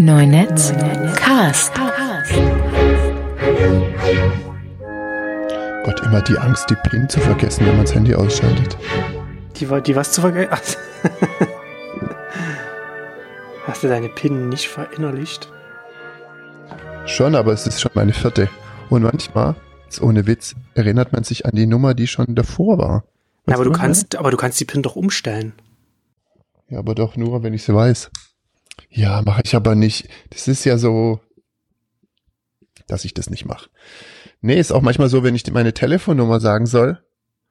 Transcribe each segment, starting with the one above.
Neunetz Cast. Gott, immer die Angst, die PIN zu vergessen, wenn man das Handy ausschaltet. Die, die was zu vergessen? Hast du deine PIN nicht verinnerlicht? Schon, aber es ist schon meine vierte. Und manchmal, jetzt ohne Witz, erinnert man sich an die Nummer, die schon davor war. Na, aber du kannst, aber du kannst die PIN doch umstellen. Ja, aber doch nur, wenn ich sie weiß. Ja, mache ich aber nicht. Das ist ja so, dass ich das nicht mache. Nee, ist auch manchmal so, wenn ich meine Telefonnummer sagen soll,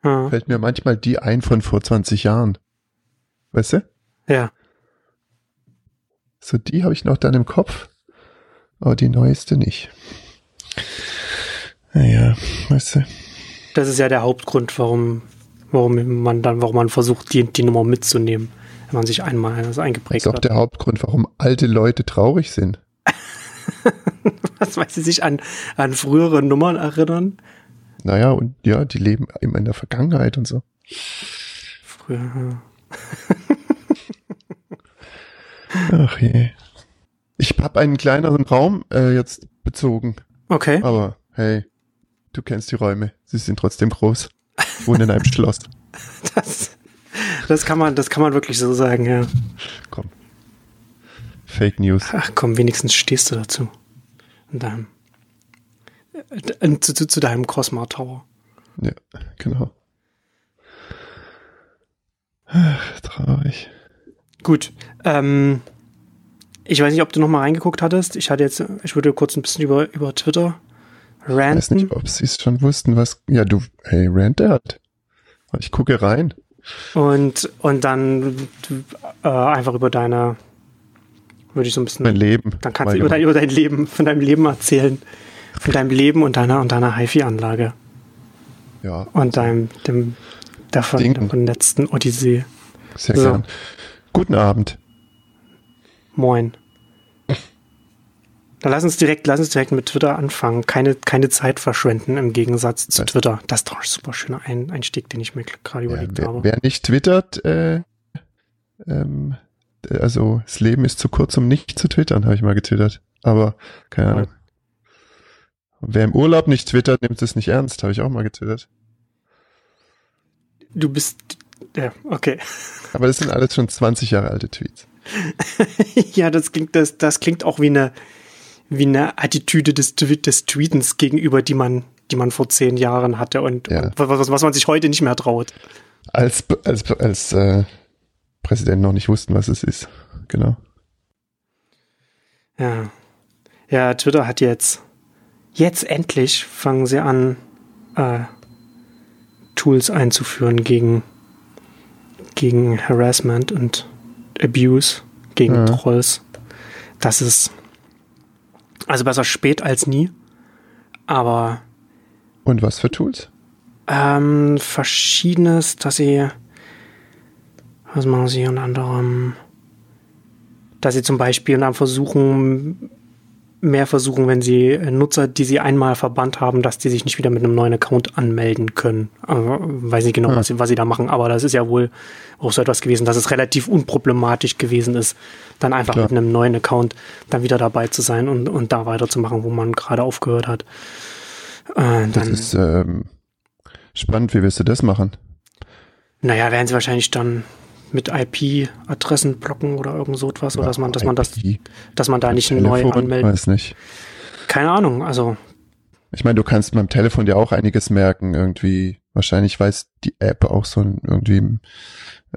Ja. fällt mir manchmal die ein von vor 20 Jahren. Weißt du? ja. So, die habe ich noch dann im Kopf, aber die neueste nicht. Naja, weißt du. Das ist ja der Hauptgrund, warum, warum man dann, warum man versucht, die, die Nummer mitzunehmen, wenn man sich einmal das Das eingeprägt ist auch hat. der Hauptgrund, warum alte Leute traurig sind. Was, weil sie sich an, an frühere Nummern erinnern? Naja, und ja, die leben immer in der Vergangenheit und so. Früher. Ach je. Ich habe einen kleineren Raum äh, jetzt bezogen, Okay. aber hey, du kennst die Räume. Sie sind trotzdem groß. Ich wohne in einem Schloss. Das, das kann man, das kann man wirklich so sagen, ja. Komm. Fake News. Ach komm, wenigstens stehst du dazu. In deinem, äh, zu, zu, zu deinem Cosmar Tower. Ja, genau. Ach, traurig. Gut. Ähm, ich weiß nicht, ob du noch mal reingeguckt hattest. Ich hatte jetzt, ich würde kurz ein bisschen über, über Twitter Ich weiß nicht, ranten. ob sie es schon wussten, was. Ja, du, hey, der hat. Ich gucke rein. Und, und dann äh, einfach über deine, würde ich so ein bisschen, Mein Leben. dann kannst du über dein, über dein Leben, von deinem Leben erzählen. Von deinem Leben und deiner, und deiner HiFi-Anlage. Ja, Und deinem, dem, davon, Ding. davon letzten Odyssee. sehr So. gern. Guten Abend. Moin. Dann lass uns direkt, lass uns direkt mit Twitter anfangen. Keine, keine Zeit verschwenden im Gegensatz zu Was? Twitter. Das ist doch ein super schöner Ein Einstieg, den ich mir gerade Ja, überlegt wer, habe. wer nicht twittert, äh, ähm, äh, also das Leben ist zu kurz, um nicht zu twittern, habe ich mal getwittert. Aber keine Ahnung. Wer im Urlaub nicht twittert, nimmt es nicht ernst, habe ich auch mal getwittert. Du bist, ja, okay. Aber das sind alles schon 20 Jahre alte Tweets. ja, das klingt, das, das klingt auch wie eine, wie eine Attitüde des, des Tweetens gegenüber, die man, die man vor zehn Jahren hatte und, Ja. und was, was man sich heute nicht mehr traut. Als, als, als äh, Präsident noch nicht wussten, was es ist. Genau. Ja. Ja, Twitter hat jetzt, jetzt endlich fangen sie an, äh, Tools einzuführen gegen, gegen Harassment und Abuse, gegen Ja. Trolls. Das ist, also besser spät als nie. Aber Und was für Tools? ähm, verschiedenes, dass sie, was machen sie unter anderem, dass sie zum Beispiel dann versuchen, mehr versuchen, wenn sie äh, Nutzer, die sie einmal verbannt haben, dass die sich nicht wieder mit einem neuen Account anmelden können. Also, weiß nicht genau, Hm. was, sie, was sie da machen, aber das ist ja wohl auch so etwas gewesen, dass es relativ unproblematisch gewesen ist, dann einfach Klar. mit einem neuen Account dann wieder dabei zu sein und, und da weiterzumachen, wo man gerade aufgehört hat. Äh, Das ist ähm, spannend. Wie willst du das machen? Naja, werden sie wahrscheinlich dann mit IP-Adressen blocken oder irgend so etwas, oder dass man, dass man das, IP, dass man da nicht neu Telefon, anmeldet. Weiß nicht. Keine Ahnung, also Ich meine, du kannst beim Telefon dir auch einiges merken. Irgendwie, wahrscheinlich weiß die App auch so ein, irgendwie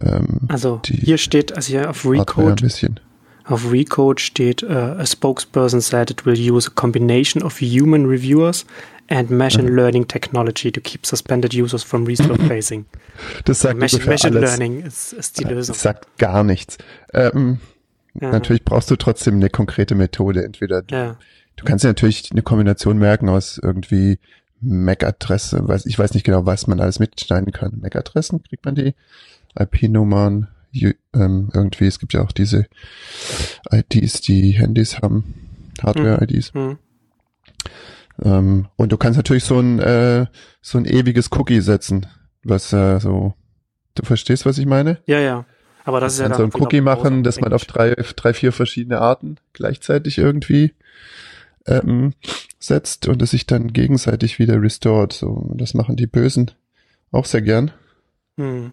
ähm, Also hier steht, also hier auf Hardware ein Recode, bisschen. auf Recode steht, uh, a spokesperson said it will use a combination of human reviewers and machine Mhm. learning technology to keep suspended users from resurfacing. Das sagt Machine, ungefähr Machine alles. Learning ist, ist die Ja, Lösung. Das sagt gar nichts. Ähm, Ja, Natürlich brauchst du trotzdem eine konkrete Methode. Entweder du, ja. du kannst dir natürlich eine Kombination merken aus irgendwie MAC-Adresse. Weiß, ich weiß nicht genau, was man alles mitschneiden kann. MAC-Adressen kriegt man die, IP-Nummern, ähm, irgendwie. Es gibt ja auch diese IDs, die Handys haben, Hardware-IDs. Hm. Ähm, und du kannst natürlich so ein, äh, so ein ewiges Cookie setzen, was äh, so, du verstehst, was ich meine? Ja, ja. Aber das ist ja dann so ein Cookie machen, dass man auf drei, drei, vier verschiedene Arten gleichzeitig irgendwie ähm, setzt und es sich dann gegenseitig wieder restored. So, das machen die Bösen auch sehr gern. Hm.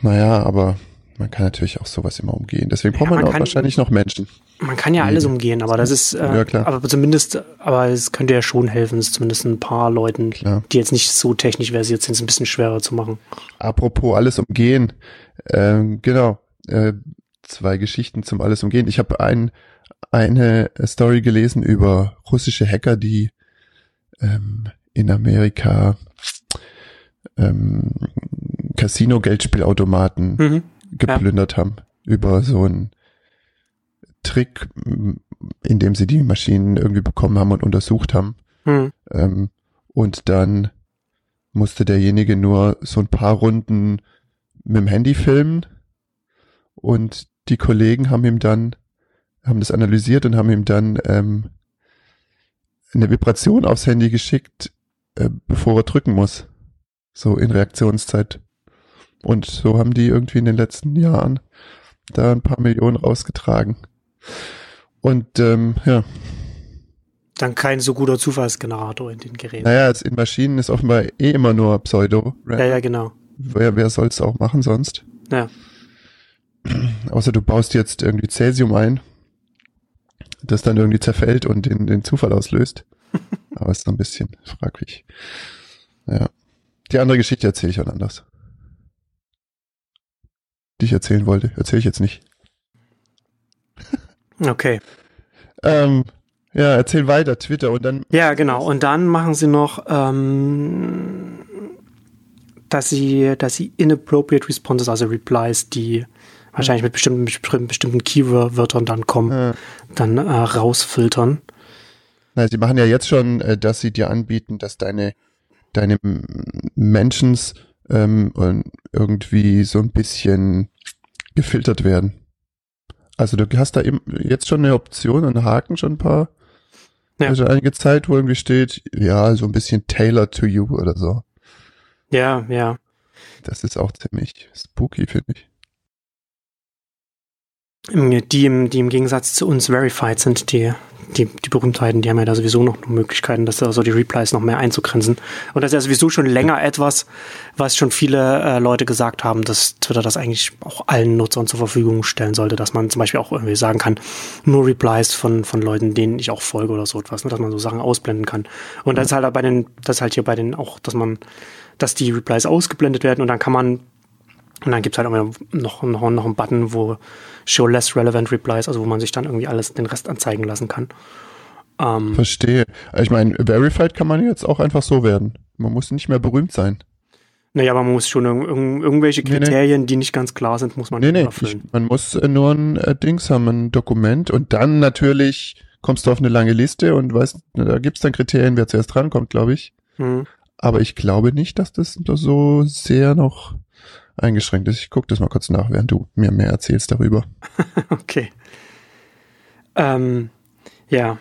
Naja, aber man kann natürlich auch sowas immer umgehen. Deswegen braucht Ja, man man auch kann- wahrscheinlich noch Menschen. Man kann ja alles umgehen, aber das ist, äh, Ja, klar. aber zumindest, aber es könnte ja schon helfen, es zumindest ein paar Leuten, Klar. die jetzt nicht so technisch versiert sind, es ein bisschen schwerer zu machen. Apropos alles umgehen. Ähm, genau. Äh, zwei Geschichten zum alles umgehen. Ich habe ein, eine Story gelesen über russische Hacker, die ähm, in Amerika ähm, Casino-Geldspielautomaten Mhm. Geplündert haben. Über so einen Trick, in dem sie die Maschinen irgendwie bekommen haben und untersucht haben. Hm. Ähm, und dann musste derjenige nur so ein paar Runden mit dem Handy filmen und die Kollegen haben ihm dann, haben das analysiert und haben ihm dann ähm, eine Vibration aufs Handy geschickt, äh, bevor er drücken muss. So in Reaktionszeit. Und so haben die irgendwie in den letzten Jahren da ein paar Millionen rausgetragen. Und ähm, ja, Dann kein so guter Zufallsgenerator in den Geräten. naja, in Maschinen ist offenbar eh immer nur Pseudo. Ja, ja, genau. Wer, wer soll es auch machen sonst? Ja. Außer du baust jetzt irgendwie Cäsium ein, das dann irgendwie zerfällt und den, den Zufall auslöst. Aber ist so ein bisschen fraglich. Ja. Die andere Geschichte erzähle ich dann anders. Die ich erzählen wollte, erzähle ich jetzt nicht. Okay. Ähm, ja, erzähl weiter, Twitter und dann. Ja, genau. Und dann machen sie noch, ähm, dass sie, dass sie inappropriate responses, also Replies, die wahrscheinlich mit bestimmten, mit bestimmten Keywörtern dann kommen, Äh, dann äh, rausfiltern. Na, sie machen ja jetzt schon, äh, dass sie dir anbieten, dass deine, deine Mentions ähm, und irgendwie so ein bisschen gefiltert werden. Also du hast da eben jetzt schon eine Option, einen Haken schon ein paar, Ja. also einige Zeit, wo irgendwie steht, ja, so ein bisschen tailored to you oder so. Ja, ja. Das ist auch ziemlich spooky, finde ich. Die im, die im Gegensatz zu uns verified sind, die, die, die Berühmtheiten, die haben ja da sowieso noch Möglichkeiten, dass da so die Replies noch mehr einzugrenzen. Und das ist ja sowieso schon länger etwas, was schon viele äh, Leute gesagt haben, dass Twitter das eigentlich auch allen Nutzern zur Verfügung stellen sollte, dass man zum Beispiel auch irgendwie sagen kann, nur Replies von, von Leuten, denen ich auch folge oder so etwas, ne, dass man so Sachen ausblenden kann. Und das ist halt bei den, das ist halt hier bei den auch, dass man, dass die Replies ausgeblendet werden und dann kann man und dann gibt's halt irgendwie noch, noch, noch einen Button, wo Show Less Relevant Replies, also wo man sich dann irgendwie alles, den Rest anzeigen lassen kann. Ähm, Verstehe. Ich meine, verified kann man jetzt auch einfach so werden. Man muss nicht mehr berühmt sein. naja, aber man muss schon irg irg irgendwelche Nee, nee. Kriterien, die nicht ganz klar sind, muss man Nee, nee, erfüllen. ich, man muss äh, nur ein äh, Dings haben, ein Dokument und dann natürlich kommst du auf eine lange Liste und weißt, da gibt's dann Kriterien, wer zuerst drankommt, glaube ich. Hm. Aber ich glaube nicht, dass das so sehr noch eingeschränkt ist. Ich gucke das mal kurz nach, während du mir mehr erzählst darüber. Okay. Ähm, ja,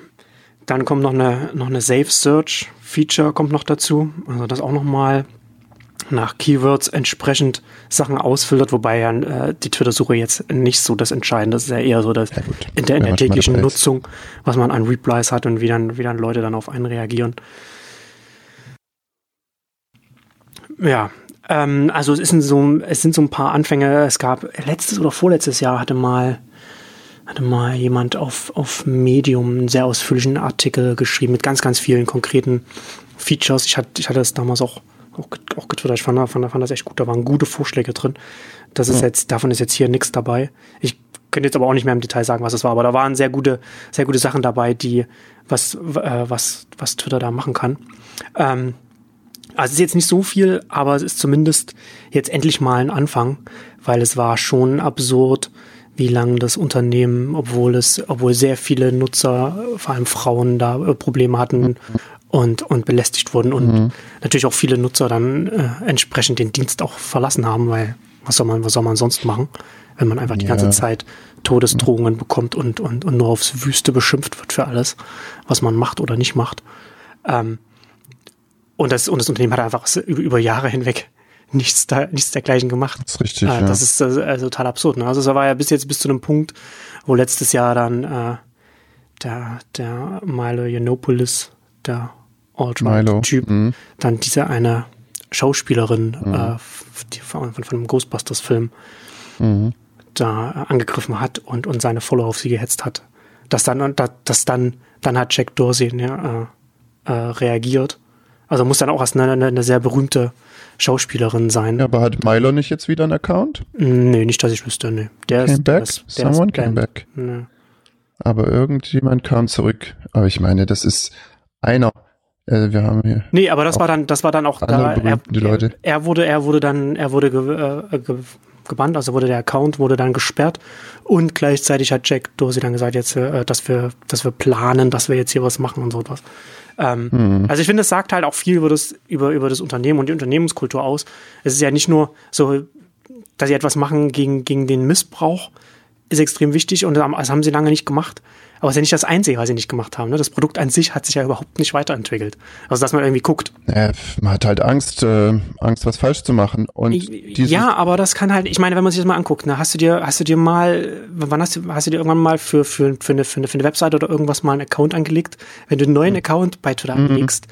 dann kommt noch eine, noch eine Safe Search Feature kommt noch dazu. Also das auch nochmal nach Keywords entsprechend Sachen ausfiltert, wobei ja äh, die Twitter-Suche jetzt nicht so das Entscheidende ist. Das ist ja eher so das Ja, in der, in der täglichen. Nutzung, was man an Replies hat und wie dann, wie dann Leute dann auf einen reagieren. Ja, ähm, also es, ist so, es sind so ein paar Anfänge. Es gab letztes oder vorletztes Jahr hatte mal hatte mal jemand auf, auf Medium einen sehr ausführlichen Artikel geschrieben mit ganz, ganz vielen konkreten Features. Ich hatte, ich hatte das damals auch, auch, auch getwittert. Ich fand, fand, fand das echt gut. Da waren gute Vorschläge drin. Das ist Ja. jetzt, davon ist jetzt hier nichts dabei. Ich könnte jetzt aber auch nicht mehr im Detail sagen, was es war, aber da waren sehr gute, sehr gute Sachen dabei, die, was, äh, was, was Twitter da machen kann. Ähm, also es ist jetzt nicht so viel, aber es ist zumindest jetzt endlich mal ein Anfang, weil es war schon absurd, wie lange das Unternehmen, obwohl es, obwohl sehr viele Nutzer, vor allem Frauen, da äh, Probleme hatten und, und belästigt wurden und natürlich auch viele Nutzer dann äh, entsprechend den Dienst auch verlassen haben, weil was soll man, was soll man sonst machen, wenn man einfach die Ja. ganze Zeit Todesdrohungen bekommt und, und, und nur aufs Wüste beschimpft wird für alles, was man macht oder nicht macht. Ähm, und das, und das Unternehmen hat einfach über, über Jahre hinweg nichts, da, nichts dergleichen gemacht. Das ist richtig, äh, ja. Das ist äh, also total absurd. Ne? Also es war ja bis jetzt bis zu einem Punkt, wo letztes Jahr dann äh, der, der Milo Yiannopoulos, der. Alt-Right-Typ, Mhm. dann diese eine Schauspielerin äh, f- die von, von, von einem Ghostbusters-Film Mhm. da äh, angegriffen hat und, und seine Follower auf sie gehetzt hat. Dass dann, dass dann, dann hat Jack Dorsey ja, äh, äh, reagiert. Also muss dann auch erst eine, eine, eine sehr berühmte Schauspielerin sein. Ja, aber hat Milo nicht jetzt wieder einen Account? Nee, nicht, dass ich wüsste, nee. Der Came ist, back? Der ist, der Someone came back. Nee. Aber irgendjemand kam zurück. Aber ich meine, das ist einer. Äh, wir haben hier. Nee, aber das war dann, das war dann auch da, er, Leute. Er, er wurde, er wurde dann, er wurde ge, äh, ge, gebannt, also wurde der Account wurde dann gesperrt und gleichzeitig hat Jack Dorsey dann gesagt, jetzt, äh, dass wir, dass wir planen, dass wir jetzt hier was machen und so etwas. Ähm, Mhm. Also ich finde, es sagt halt auch viel über das, über, über das Unternehmen und die Unternehmenskultur aus. Es ist ja nicht nur so, dass sie etwas machen gegen, gegen den Missbrauch, ist extrem wichtig und das haben sie lange nicht gemacht. Aber es ist ja nicht das Einzige, was sie nicht gemacht haben. Ne? Das Produkt an sich hat sich ja überhaupt nicht weiterentwickelt. Also dass man irgendwie guckt, Äh, man hat halt Angst, äh, Angst, was falsch zu machen. Und ja, aber das kann halt, ich meine, wenn man sich das mal anguckt, ne, hast du dir, hast du dir mal, wann hast du, hast du dir irgendwann mal für, für, für, eine, für, eine, für eine Webseite oder irgendwas mal einen Account angelegt? Wenn du einen neuen Account bei Twitter anlegst,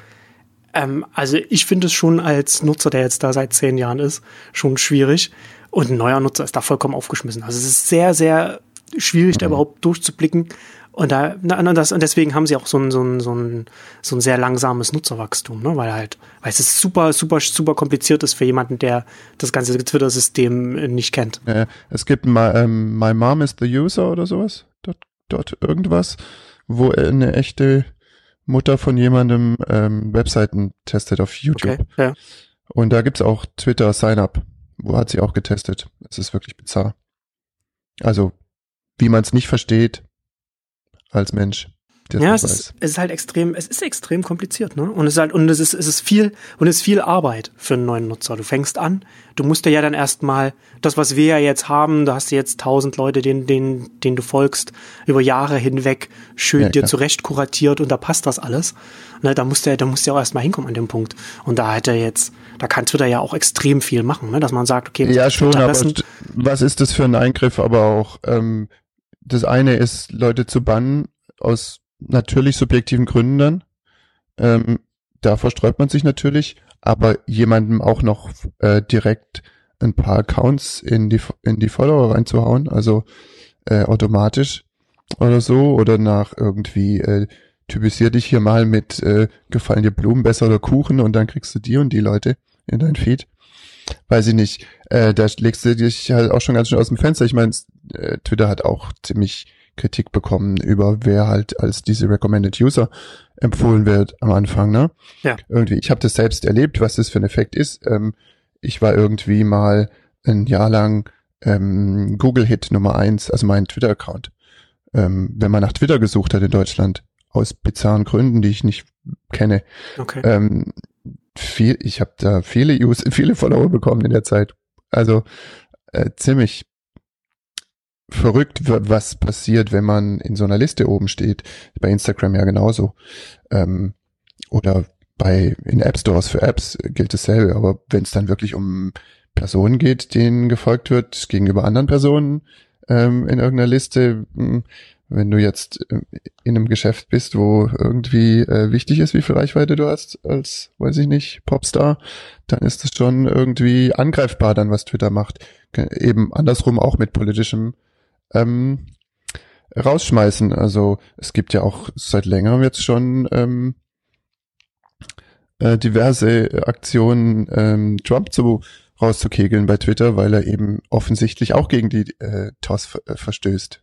ähm, also ich finde es schon als Nutzer, der jetzt da seit zehn Jahren ist, schon schwierig. Und ein neuer Nutzer ist da vollkommen aufgeschmissen. Also es ist sehr, sehr schwierig, da überhaupt durchzublicken. Und da, na, das, und deswegen haben sie auch so ein, so ein, so ein, so ein sehr langsames Nutzerwachstum, ne? Weil halt, weil es ist super, super, super kompliziert ist für jemanden, der das ganze Twitter-System äh, nicht kennt. äh, es gibt my, ähm, My Mom is the User oder sowas. Dort, dort irgendwas, wo eine echte Mutter von jemandem ähm, Webseiten testet auf YouTube. Okay. Ja. Und da gibt's auch Twitter Sign-up. Wo hat sie auch getestet. Es ist wirklich bizarr. Also, wie man es nicht versteht als Mensch. der Ja, es ist, es ist halt extrem, es ist extrem kompliziert, ne? Und es ist halt, und es ist, es ist viel, und es ist viel Arbeit für einen neuen Nutzer. Du fängst an, du musst ja dann erstmal, das, was wir ja jetzt haben, da hast du jetzt tausend Leute, denen, denen, denen du folgst, über Jahre hinweg schön Ja, dir klar. zurecht kuratiert und da passt das alles. Ne, da musst du, da musst du ja auch erstmal hinkommen an dem Punkt. Und da hat er jetzt, da kann Twitter ja auch extrem viel machen, ne? Dass man sagt, okay, Ja, schon, aber was ist das für ein Eingriff? Aber auch, ähm, das eine ist, Leute zu bannen aus natürlich subjektiven Gründen dann. Ähm, da verstreut man sich natürlich, aber jemandem auch noch äh, direkt ein paar Accounts in die, in die Follower reinzuhauen, also äh, automatisch oder so, oder nach irgendwie äh, typisier dich hier mal mit äh, gefallen dir Blumen besser oder Kuchen und dann kriegst du die und die Leute in dein Feed weiß ich nicht, äh, da legst du dich halt auch schon ganz schön aus dem Fenster. Ich meine, äh, Twitter hat auch ziemlich Kritik bekommen über wer halt als diese Recommended User empfohlen wird am Anfang, ne? Ja. Irgendwie, ich habe das selbst erlebt, was das für ein Effekt ist. Ähm, ich war irgendwie mal ein Jahr lang ähm, Google-Hit Nummer eins, also mein Twitter-Account. Ähm, wenn man nach Twitter gesucht hat in Deutschland, aus bizarren Gründen, die ich nicht kenne, okay. ähm, viel, ich habe da viele Use, viele Follower bekommen in der Zeit. Also äh, ziemlich verrückt, wa- was passiert, wenn man in so einer Liste oben steht. Bei Instagram ja genauso. Ähm, oder bei in App Stores für Apps gilt dasselbe. Aber wenn es dann wirklich um Personen geht, denen gefolgt wird gegenüber anderen Personen ähm, in irgendeiner Liste, mh, wenn du jetzt ähm, in einem Geschäft bist, wo irgendwie äh, wichtig ist, wie viel Reichweite du hast als, weiß ich nicht, Popstar, dann ist es schon irgendwie angreifbar dann, was Twitter macht. Eben andersrum auch mit politischem ähm, rausschmeißen. Also es gibt ja auch seit längerem jetzt schon ähm, äh, diverse Aktionen, ähm, Trump zu rauszukegeln bei Twitter, weil er eben offensichtlich auch gegen die äh, TOS äh, verstößt.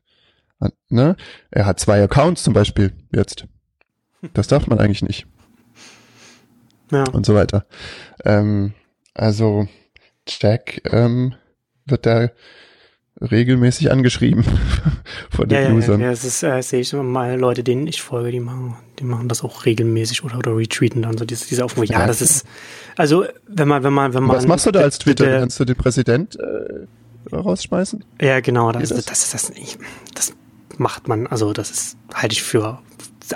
Ne? Er hat zwei Accounts zum Beispiel jetzt. Das darf man eigentlich nicht ja. und so weiter. Ähm, also Jack ähm, wird da regelmäßig angeschrieben von Ja, den ja, ja, Usern. ja, das ist, äh, sehe ich immer mal Leute, denen ich folge, die machen, die machen das auch regelmäßig oder, oder retweeten dann so diese, diese Aufrufe. Ja, Ja. das ist, also, wenn man, wenn man, wenn man. Was machst du da als Twitter? Der, Kannst du den Präsident äh, rausschmeißen? ja, genau, das, das, das? das, das, das macht man, also, das ist, halte ich für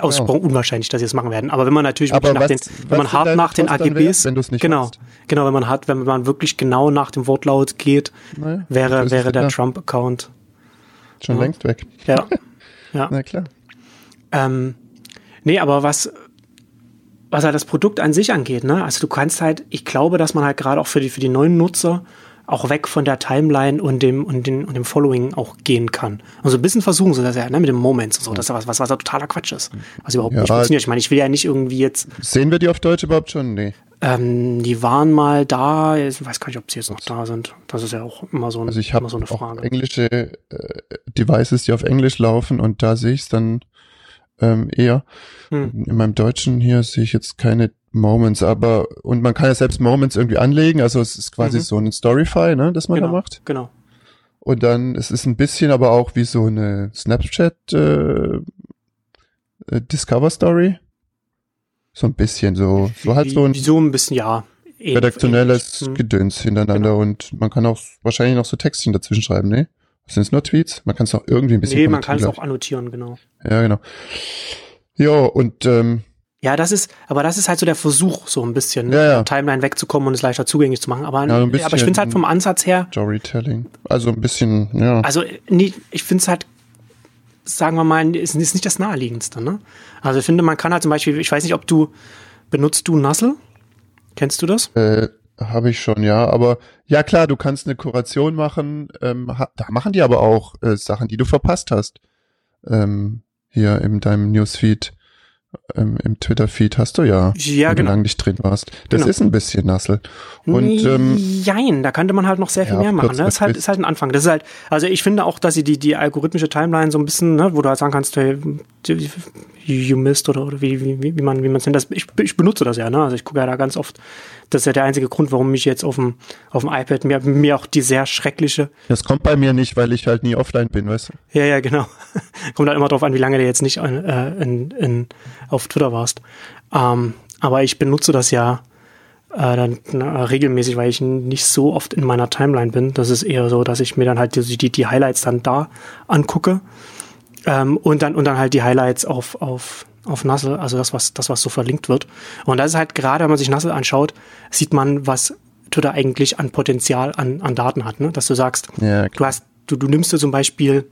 ausgesprochen unwahrscheinlich, dass sie es machen werden. Aber wenn man natürlich nach was- den, wenn man hart nach den AGBs, nicht genau, machst? genau, wenn man hart, wenn man wirklich genau nach dem Wortlaut geht, Naja, wäre, das wäre der. Trump-Account. Schon Ja. längst weg. Ja. ja. Na klar. Ähm, nee, aber was, was halt das Produkt an sich angeht, ne? Also du kannst halt, ich glaube, dass man halt gerade auch für die, für die neuen Nutzer auch weg von der Timeline und dem, und dem, und dem Following auch gehen kann. Also ein bisschen versuchen sie das ja, ne, mit den Moments und so. Das ist ja was, was, was ja totaler Quatsch ist. Was überhaupt Ja, nicht funktioniert. Ich meine, ich will ja nicht irgendwie jetzt, Sehen wir die auf Deutsch überhaupt schon? Nee. ähm, die waren mal da, ich weiß gar nicht, ob sie jetzt noch da sind. Das ist ja auch immer so, ein, Also ich habe immer so eine Frage. englische äh, Devices, die auf Englisch laufen und da sehe ich es dann ähm, eher. Hm. In meinem Deutschen hier sehe ich jetzt keine Moments, aber und man kann ja selbst Moments irgendwie anlegen, also es ist quasi Mhm. so ein Storyfy, ne, das man Genau, da macht. genau. Und dann es ist ein bisschen aber auch wie so eine Snapchat äh, äh, Discover Story. So ein bisschen so, so halt so ein Wie, so ein bisschen, ja. ähnlich- redaktionelles ähnlich. Hm. Gedöns hintereinander Genau. und man kann auch wahrscheinlich noch so Textchen dazwischen schreiben, ne? Sind es nur Tweets? Man kann es auch irgendwie ein bisschen Nee, man kann es auch annotieren, genau. Ja, genau. Ja, und ähm, Ja, das ist, aber das ist halt so der Versuch, so ein bisschen Ja, ja. der Timeline wegzukommen und es leichter zugänglich zu machen. Aber, Ja, ein bisschen- aber ich finde es halt vom Ansatz her, Storytelling. Also ein bisschen, ja. also nee, ich finde es halt, sagen wir mal, ist, ist nicht das naheliegendste. Ne? Also ich finde, man kann halt zum Beispiel, ich weiß nicht, ob du, benutzt du Nuzzle? Kennst du das? Äh, habe ich schon, ja. Aber ja klar, du kannst eine Kuration machen. Ähm, da machen die aber auch äh, Sachen, die du verpasst hast. Ähm, hier in deinem Newsfeed, ähm, im Twitter-Feed hast du ja, Ja, genau. du nicht drin warst. Das Genau. ist ein bisschen Nassel. Und ähm, Jein, da könnte man halt noch sehr viel Ja, mehr machen. Ne? Das ist halt, ist halt ein Anfang. Das ist halt, also ich finde auch, dass sie die, die algorithmische Timeline so ein bisschen, ne, wo du halt sagen kannst, hey, you missed oder, oder wie, wie, wie man wie man es nennt. Das, ich, ich benutze das ja, ne? Also ich gucke ja da ganz oft. Das ist ja der einzige Grund, warum ich jetzt auf dem, auf dem iPad mir, mir auch die sehr schreckliche, das kommt bei mir nicht, weil ich halt nie offline bin, weißt du? ja, ja, genau. Kommt halt immer drauf an, wie lange du jetzt nicht äh, in, in, auf Twitter warst. Ähm, aber ich benutze das ja äh, dann na, regelmäßig, weil ich nicht so oft in meiner Timeline bin. Das ist eher so, dass ich mir dann halt die, die, die Highlights dann da angucke. Ähm, und dann und dann halt die Highlights auf, auf, auf Nassel, also das, was, das, was so verlinkt wird. Und das ist halt gerade, wenn man sich Nassel anschaut, sieht man, was Twitter eigentlich an Potenzial an, an Daten hat, ne? Dass du sagst, Ja, du hast, du, du nimmst dir zum Beispiel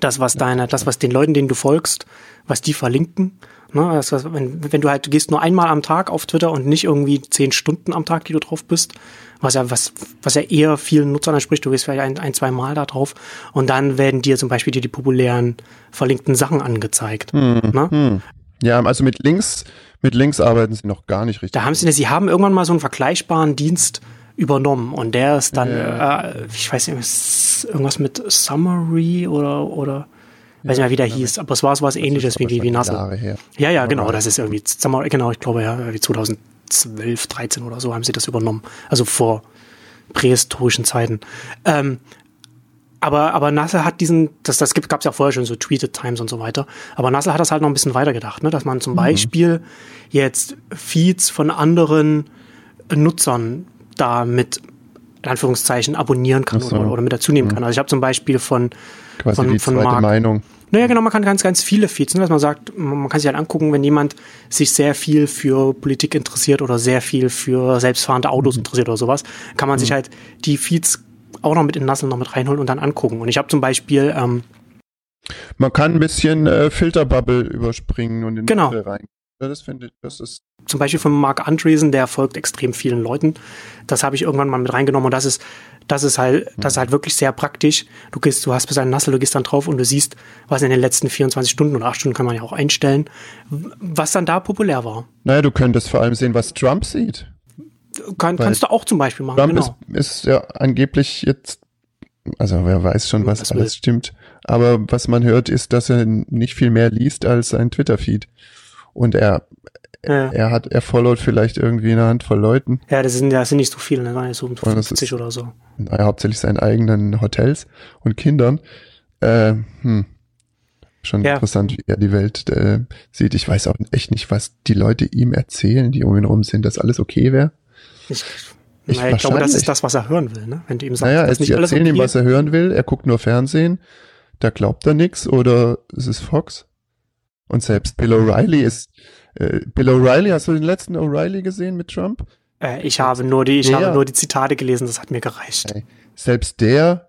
das, was deine, das, was den Leuten, denen du folgst, was die verlinken. Ne, das, was, wenn, wenn du halt, du gehst nur einmal am Tag auf Twitter und nicht irgendwie zehn Stunden am Tag, die du drauf bist, was ja, was, was ja eher vielen Nutzern entspricht, du gehst vielleicht ein, ein zwei Mal da drauf und dann werden dir zum Beispiel dir die populären verlinkten Sachen angezeigt. Ne? Hm. Ja, also mit Links, mit Links arbeiten sie noch gar nicht richtig. Da haben sie, sie haben irgendwann mal so einen vergleichbaren Dienst übernommen und der ist dann, äh, ich weiß nicht, irgendwas mit Summary oder, oder, weiß nicht mehr, wie der hieß, aber es war so was ähnliches wie, wie, wie Nassel. Jahre her. Ja, ja, genau, das ist irgendwie, Summary, genau, ich glaube ja, wie 2012, 13 oder so haben sie das übernommen. Also vor prähistorischen Zeiten. Ähm, aber, aber Nassel hat diesen, das, das gibt, gab's ja vorher schon so Tweeted Times und so weiter. Aber Nassel hat das halt noch ein bisschen weiter gedacht, ne? dass man zum Beispiel jetzt Feeds von anderen Nutzern da mit, in Anführungszeichen, abonnieren kann so. oder, oder mit dazu nehmen kann. Also ich habe zum Beispiel von, Quasi von, die von zweite Mark, Meinung. Naja, genau, man kann ganz, ganz viele Feeds, ne, dass man sagt, man kann sich halt angucken, wenn jemand sich sehr viel für Politik interessiert oder sehr viel für selbstfahrende Autos interessiert oder sowas, kann man sich halt die Feeds auch noch mit in Nassel noch mit reinholen und dann angucken. Und ich habe zum Beispiel, ähm, Man kann ein bisschen äh, Filterbubble überspringen und in Genau. Nassel rein. Ja, das finde ich, das ist zum Beispiel von Mark Andresen, der folgt extrem vielen Leuten. Das habe ich irgendwann mal mit reingenommen und das ist, das ist halt, das ist halt wirklich sehr praktisch. Du gehst, du hast bis einen Nassel, du gehst dann drauf und du siehst, was in den letzten 24 Stunden oder 8 Stunden kann man ja auch einstellen, was dann da populär war. Naja, du könntest vor allem sehen, was Trump sieht. Kann, kannst du auch zum Beispiel machen, Trump genau. ist, ist ja angeblich jetzt, also wer weiß schon, was Das alles will- stimmt. Aber was man hört, ist, dass er nicht viel mehr liest als sein Twitter-Feed. Und er, Ja. er hat, er followt vielleicht irgendwie eine Handvoll Leuten, Ja, das sind, das sind nicht so viele, ne? Das sind so das 50 ist- oder so. naja, hauptsächlich seinen eigenen Hotels und Kindern. Äh, hm. Schon Ja. interessant, wie er die Welt äh, sieht. Ich weiß auch echt nicht, was die Leute ihm erzählen, die um ihn rum sind, dass alles okay wäre. Ich, Ich naja, ich glaube, das ist das, was er hören will, ne? Wenn du ihm sagst, Naja, dass sie erzählen ihm, was er hören will. Er guckt nur Fernsehen. Da glaubt er nix oder es ist Fox. Und selbst Bill O'Reilly ist, äh, Bill O'Reilly, hast du den letzten O'Reilly gesehen mit Trump? Äh, ich habe nur die, ich Der- habe nur die Zitate gelesen, das hat mir gereicht. Ey, selbst der,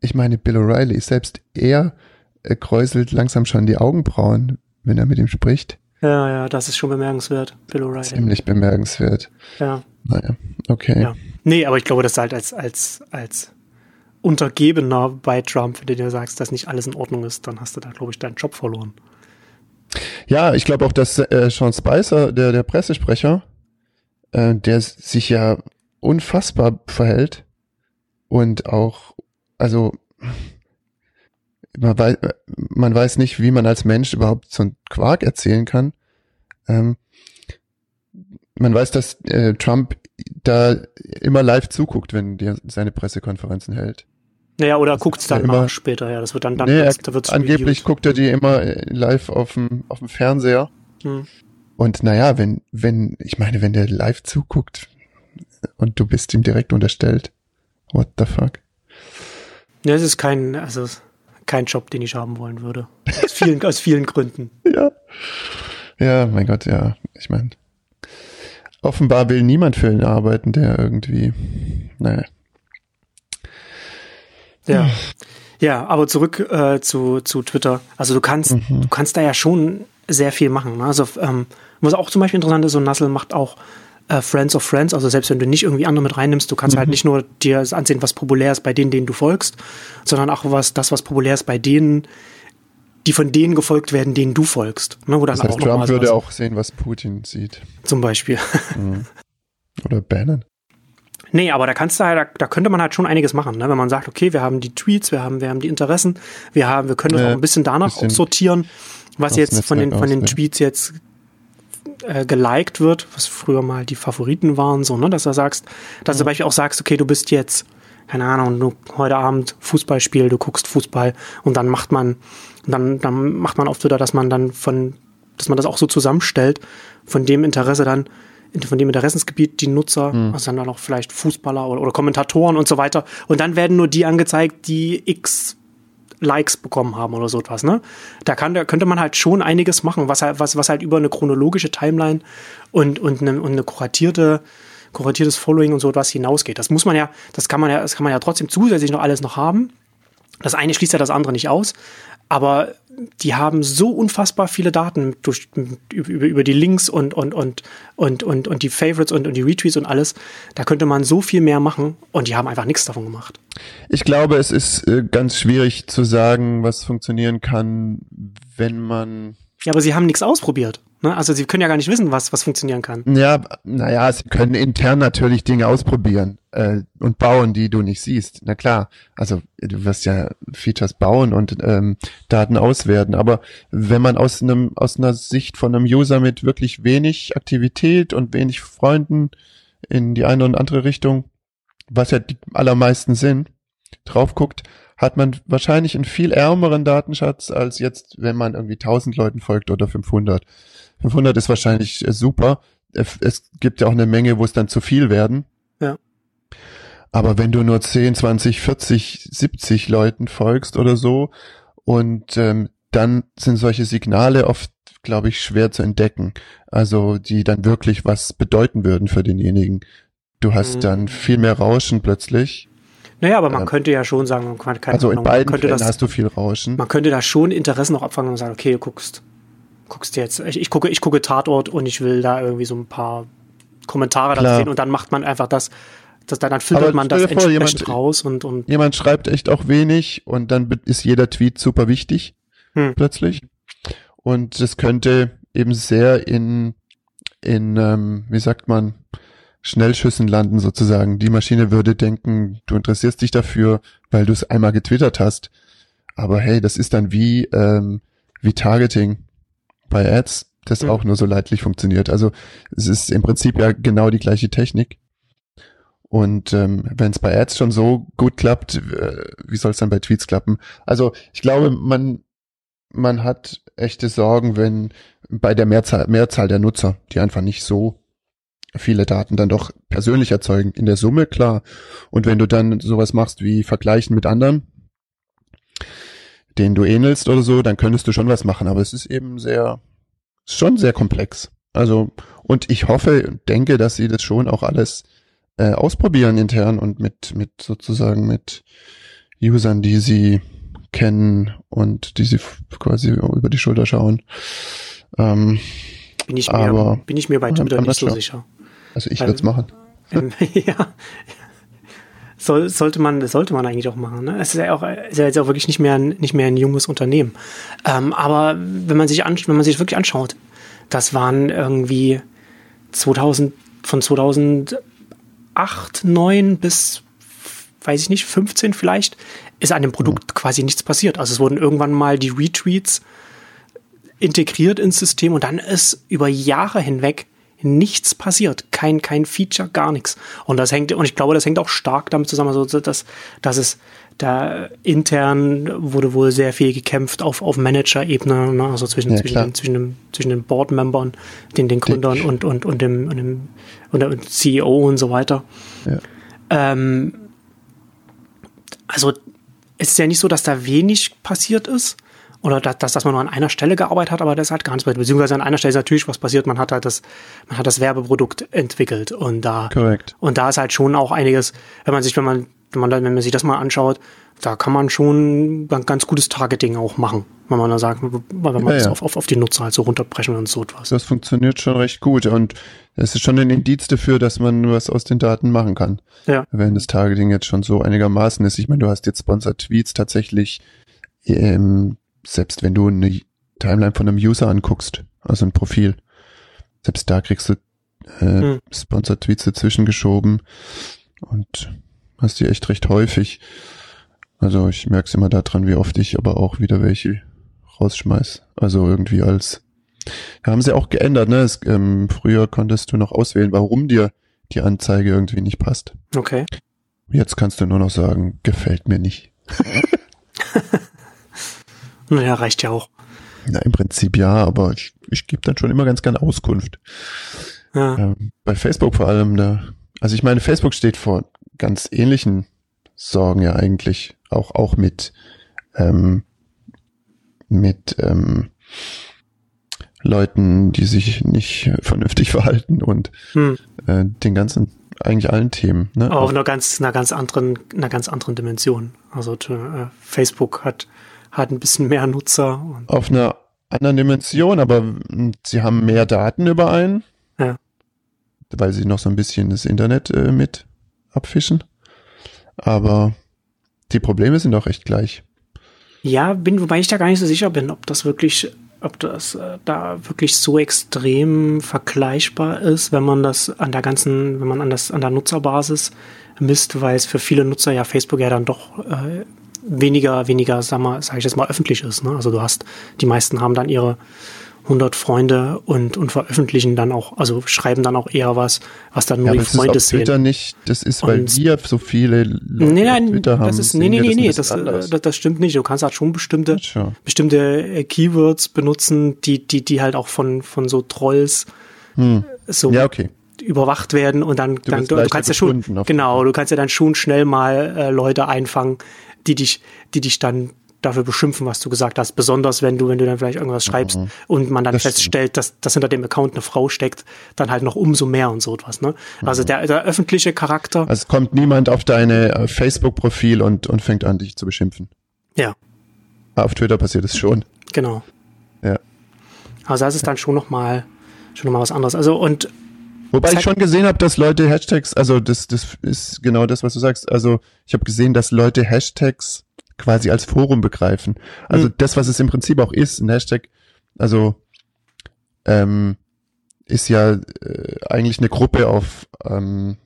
ich meine Bill O'Reilly, selbst er äh, kräuselt langsam schon die Augenbrauen, wenn er mit ihm spricht. Ja, ja, das ist schon bemerkenswert, Bill O'Reilly. Ziemlich bemerkenswert. Ja. Naja, okay. Ja. Nee, aber ich glaube, dass halt als, als, als Untergebener bei Trump, wenn du dir sagst, dass nicht alles in Ordnung ist, dann hast du da, glaube ich, deinen Job verloren. Ja, ich glaube auch, dass äh, Sean Spicer, der, der Pressesprecher, äh, der sich ja unfassbar verhält und auch, also man weiß, man weiß nicht, wie man als Mensch überhaupt so einen Quark erzählen kann. Ähm, man weiß, dass äh, Trump da immer live zuguckt, wenn der seine Pressekonferenzen hält. Naja, oder guckt's dann ja immer- später, ja. Das wird dann, dann nee, wird's, da wird's angeblich reviewed. guckt er die immer äh, live auf dem, auf dem Fernseher. Hm. Und naja, wenn, wenn, ich meine, wenn der live zuguckt und du bist ihm direkt unterstellt, what the fuck? Ja, es ist kein, also kein Job, den ich haben wollen würde. Aus vielen, aus vielen Gründen. Ja. Ja, mein Gott, ja. Ich meine, offenbar will niemand für ihn arbeiten, der irgendwie, naja. Ja. Ja, aber zurück äh, zu, zu Twitter. Also du kannst, du kannst da ja schon sehr viel machen. Ne? Also ähm, was auch zum Beispiel interessant ist, so Nassel macht auch äh, Friends of Friends. Also selbst wenn du nicht irgendwie andere mit reinnimmst, du kannst halt nicht nur dir ansehen, was populär ist bei denen, denen du folgst, sondern auch was das, was populär ist bei denen, die von denen gefolgt werden, denen du folgst. Ne? Wo Das heißt, auch Trump würde auch sehen, was Putin sieht. zum Beispiel. Oder Bannon. Nee, aber da kannst du halt, da, könnte man halt schon einiges machen, ne? wenn man sagt, okay, wir haben die Tweets, wir haben, wir haben die Interessen, wir haben, wir können das Äh, auch ein bisschen danach bisschen sortieren, was jetzt von den, von den. Tweets jetzt äh, geliked wird, was früher mal die Favoriten waren, so, ne, dass du sagst, dass du zum Beispiel auch sagst, okay, du bist jetzt, keine Ahnung, du heute Abend Fußballspiel, du guckst Fußball und dann macht man, dann, dann macht man auf Twitter, dass man dann von, dass man das auch so zusammenstellt, von dem Interesse dann, von dem Interessensgebiet die Nutzer, also dann auch vielleicht Fußballer oder, oder Kommentatoren und so weiter. Und dann werden nur die angezeigt, die x Likes bekommen haben oder so etwas, ne? Da kann, da könnte man halt schon einiges machen, was halt, was, was halt über eine chronologische Timeline und, und eine, und eine kuratierte, kuratiertes Following und so etwas hinausgeht. Das muss man ja, das kann man ja, das kann man ja trotzdem zusätzlich noch alles noch haben. Das eine schließt ja das andere nicht aus, aber die haben so unfassbar viele Daten durch, über, über die Links und, und, und, und, und, und die Favorites und, und die Retweets und alles. Da könnte man so viel mehr machen und die haben einfach nichts davon gemacht. Ich glaube, es ist äh, ganz schwierig zu sagen, was funktionieren kann, wenn man Ja, aber sie haben nichts ausprobiert. Ne? Also sie können ja gar nicht wissen, was, was funktionieren kann. Ja, naja, sie können intern natürlich Dinge ausprobieren äh, und bauen, die du nicht siehst. Na klar, also du wirst ja Features bauen und ähm, Daten auswerten. Aber wenn man aus einem aus einer Sicht von einem User mit wirklich wenig Aktivität und wenig Freunden in die eine und andere Richtung, was ja die allermeisten sind, drauf guckt, hat man wahrscheinlich einen viel ärmeren Datenschatz als jetzt, wenn man irgendwie 1000 Leuten folgt oder 500. 500 ist wahrscheinlich äh, super. Es es gibt ja auch eine Menge, wo es dann zu viel werden. Ja. Aber wenn du nur 10, 20, 40, 70 Leuten folgst oder so und ähm, dann sind solche Signale oft, glaube ich, schwer zu entdecken. Also die dann wirklich was bedeuten würden für denjenigen. Du hast Mhm. dann viel mehr Rauschen plötzlich. Naja, aber man Ja. könnte ja schon sagen, man kann, keine Also in Ahnung, man beiden könnte Fällen das, hast du viel Rauschen. man könnte da schon Interessen noch abfangen und sagen, okay, du guckst, guckst jetzt, ich, ich gucke, ich gucke Tatort und ich will da irgendwie so ein paar Kommentare dazu Klar. sehen und dann macht man einfach das, das dann, dann filtert Aber man das vor, entsprechend jemand- raus und, und Jemand schreibt echt auch wenig und dann ist jeder Tweet super wichtig Hm. plötzlich. Und das könnte eben sehr in, in ähm, wie sagt man, Schnellschüssen landen sozusagen. Die Maschine würde denken, du interessierst dich dafür, weil du es einmal getwittert hast. Aber hey, das ist dann wie, ähm, wie Targeting bei Ads, das Hm. auch nur so leidlich funktioniert. Also es ist im Prinzip ja genau die gleiche Technik. Und ähm, wenn es bei Ads schon so gut klappt, äh, wie soll es dann bei Tweets klappen? Also ich glaube, man man hat echte Sorgen, wenn bei der Mehrzahl, Mehrzahl der Nutzer, die einfach nicht so viele Daten dann doch persönlich erzeugen. In der Summe klar. Und wenn du dann sowas machst wie vergleichen mit anderen, denen du ähnelst oder so, dann könntest du schon was machen. Aber es ist eben sehr, schon sehr komplex. Also, und ich hoffe und denke, dass sie das schon auch alles äh, ausprobieren intern und mit, mit sozusagen mit Usern, die sie kennen und die sie quasi über die Schulter schauen. Ähm, Bin ich mir, aber bin ich mir bei Twitter nicht so sicher. Also ich würde es machen. Ähm, ja. Soll, sollte man, das sollte man eigentlich auch machen. Ne? Es ist ja auch, ist ja jetzt auch wirklich nicht mehr ein, nicht mehr ein junges Unternehmen. Ähm, aber wenn man sich an, wenn man sich das wirklich anschaut, das waren irgendwie 2000, von 2008, 9 bis, weiß ich nicht, 15 vielleicht, ist an dem Produkt quasi nichts passiert. Also es wurden irgendwann mal die Retweets integriert ins System und dann ist über Jahre hinweg nichts passiert. Kein, kein Feature, gar nichts. Und das hängt, und ich glaube, das hängt auch stark damit zusammen, also dass, dass es da intern wurde wohl sehr viel gekämpft auf, auf Manager-Ebene, ne? also zwischen, Ja, zwischen, den, zwischen, dem, zwischen den Board-Membern, den, den Gründern und, und, und dem, und dem und der CEO und so weiter. Ja. Ähm, also es ist ja nicht so, dass da wenig passiert ist oder dass, dass, man nur an einer Stelle gearbeitet hat, aber das halt gar nichts passiert. Beziehungsweise an einer Stelle ist natürlich was passiert. Man hat halt das, man hat das Werbeprodukt entwickelt und da Korrekt. und da ist halt schon auch einiges, wenn man sich, wenn man, wenn man, wenn man sich das mal anschaut, da kann man schon ganz, ganz gutes Targeting auch machen, wenn man da sagt, wenn man Ja, das ja. auf, auf, auf die Nutzer halt so runterbrechen und so etwas. Das funktioniert schon recht gut und es ist schon ein Indiz dafür, dass man was aus den Daten machen kann. Ja. Wenn das Targeting jetzt schon so einigermaßen ist. Ich meine, du hast jetzt Sponsored Tweets tatsächlich, ähm, selbst wenn du eine Timeline von einem User anguckst, also ein Profil, selbst da kriegst du äh, Hm. Sponsored Tweets dazwischen geschoben und hast die echt recht häufig. Also ich merke es immer daran, wie oft ich aber auch wieder welche rausschmeiß. Also irgendwie als haben sie auch geändert, ne? Es, ähm, früher konntest du noch auswählen, warum dir die Anzeige irgendwie nicht passt. Okay. Jetzt kannst du nur noch sagen, gefällt mir nicht. Naja, reicht ja auch. Na, im Prinzip ja, aber ich, ich gebe dann schon immer ganz gern Auskunft. Ja. Ähm, bei Facebook vor allem, da, also ich meine, Facebook steht vor ganz ähnlichen Sorgen ja eigentlich, auch, auch mit, ähm, mit ähm, Leuten, die sich nicht vernünftig verhalten und Hm. äh, den ganzen, eigentlich allen Themen. Ne? Aber auf Auch, einer ganz, einer ganz anderen, einer ganz anderen Dimension. Also äh, Facebook hat, hat ein bisschen mehr Nutzer und auf einer anderen Dimension, aber sie haben mehr Daten über einen. Ja. Weil sie noch so ein bisschen das Internet äh, mit abfischen. Aber die Probleme sind auch echt gleich. Ja, bin, wobei ich da gar nicht so sicher bin, ob das wirklich, ob das äh, da wirklich so extrem vergleichbar ist, wenn man das an der ganzen, wenn man an das an der Nutzerbasis misst, weil es für viele Nutzer ja Facebook ja dann doch äh, weniger, weniger, sag mal, sag ich jetzt mal, öffentlich ist. Ne? Also du hast, die meisten haben dann ihre 100 Freunde und, und veröffentlichen dann auch, also schreiben dann auch eher was, was dann nur Ja, aber die das ist Freunde auf Twitter sehen. nicht, das ist, weil Und- wir so viele Leute Nee, auf nein, Twitter haben. das ist, nee, nee, nee, nee, das, äh, das, das stimmt nicht. Du kannst halt schon bestimmte, Tja. bestimmte äh, Keywords benutzen, die, die, die halt auch von, von so Trolls Hm. so Ja, okay. überwacht werden und dann, dann wirst du, du kannst ja schon, auf genau, du kannst ja dann schon schnell mal äh, Leute einfangen, die dich, die dich dann dafür beschimpfen, was du gesagt hast. Besonders wenn du, wenn du dann vielleicht irgendwas schreibst und man dann Mhm. Das feststellt, dass, dass hinter dem Account eine Frau steckt, dann halt noch umso mehr und so etwas. Ne? Also der, der öffentliche Charakter, Also es kommt niemand auf deine äh, Facebook-Profil und, und fängt an, dich zu beschimpfen. ja, Auf Twitter passiert es schon. genau. Ja. Also das ist dann schon noch mal, schon noch mal was anderes. Also und Wobei Zack. ich schon gesehen habe, dass Leute Hashtags, also das, das ist genau das, was du sagst. Also ich habe gesehen, dass Leute Hashtags quasi als Forum begreifen. Also Hm. das, was es im Prinzip auch ist, ein Hashtag, also ähm, ist ja äh, eigentlich eine Gruppe auf ähm,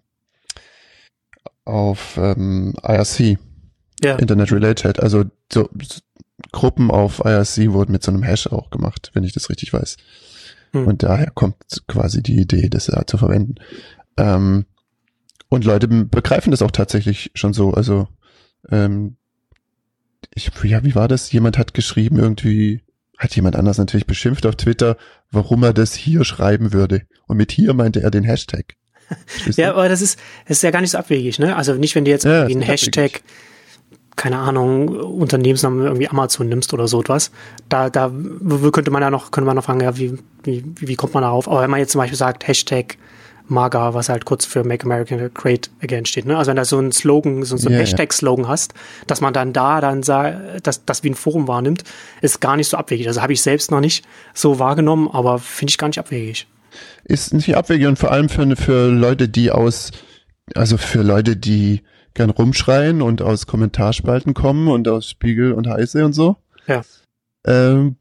auf ähm, IRC, ja, Internet Relay Chat. Also so s- Gruppen auf IRC wurden mit so einem Hash auch gemacht, wenn ich das richtig weiß. Hm. Und daher kommt quasi die Idee, das da zu verwenden. Ähm, und Leute begreifen das auch tatsächlich schon so. Also, ähm, ich, ja, wie war das? Jemand hat geschrieben, irgendwie, hat jemand anders natürlich beschimpft auf Twitter, warum er das hier schreiben würde. Und mit hier meinte er den Hashtag. Ja, aber das ist, das ist ja gar nicht so abwegig, ne? Also nicht, wenn du jetzt Ja, irgendwie einen Hashtag keine Ahnung, Unternehmensnamen irgendwie Amazon nimmst oder so etwas, da, da könnte man ja noch, könnte man noch fragen, ja, wie, wie, wie kommt man darauf? Aber wenn man jetzt zum Beispiel sagt, Hashtag MAGA, was halt kurz für Make America Great Again steht, ne? Also wenn du so ein Slogan, so, so ein ja. Hashtag-Slogan hast, dass man dann da dann sagt, dass das wie ein Forum wahrnimmt, ist gar nicht so abwegig. Also habe ich selbst noch nicht so wahrgenommen, aber finde ich gar nicht abwegig. Ist nicht abwegig und vor allem für, für Leute, die aus, also für Leute, die gern rumschreien und aus Kommentarspalten kommen und aus Spiegel und Heiße und so. Ja. Ähm,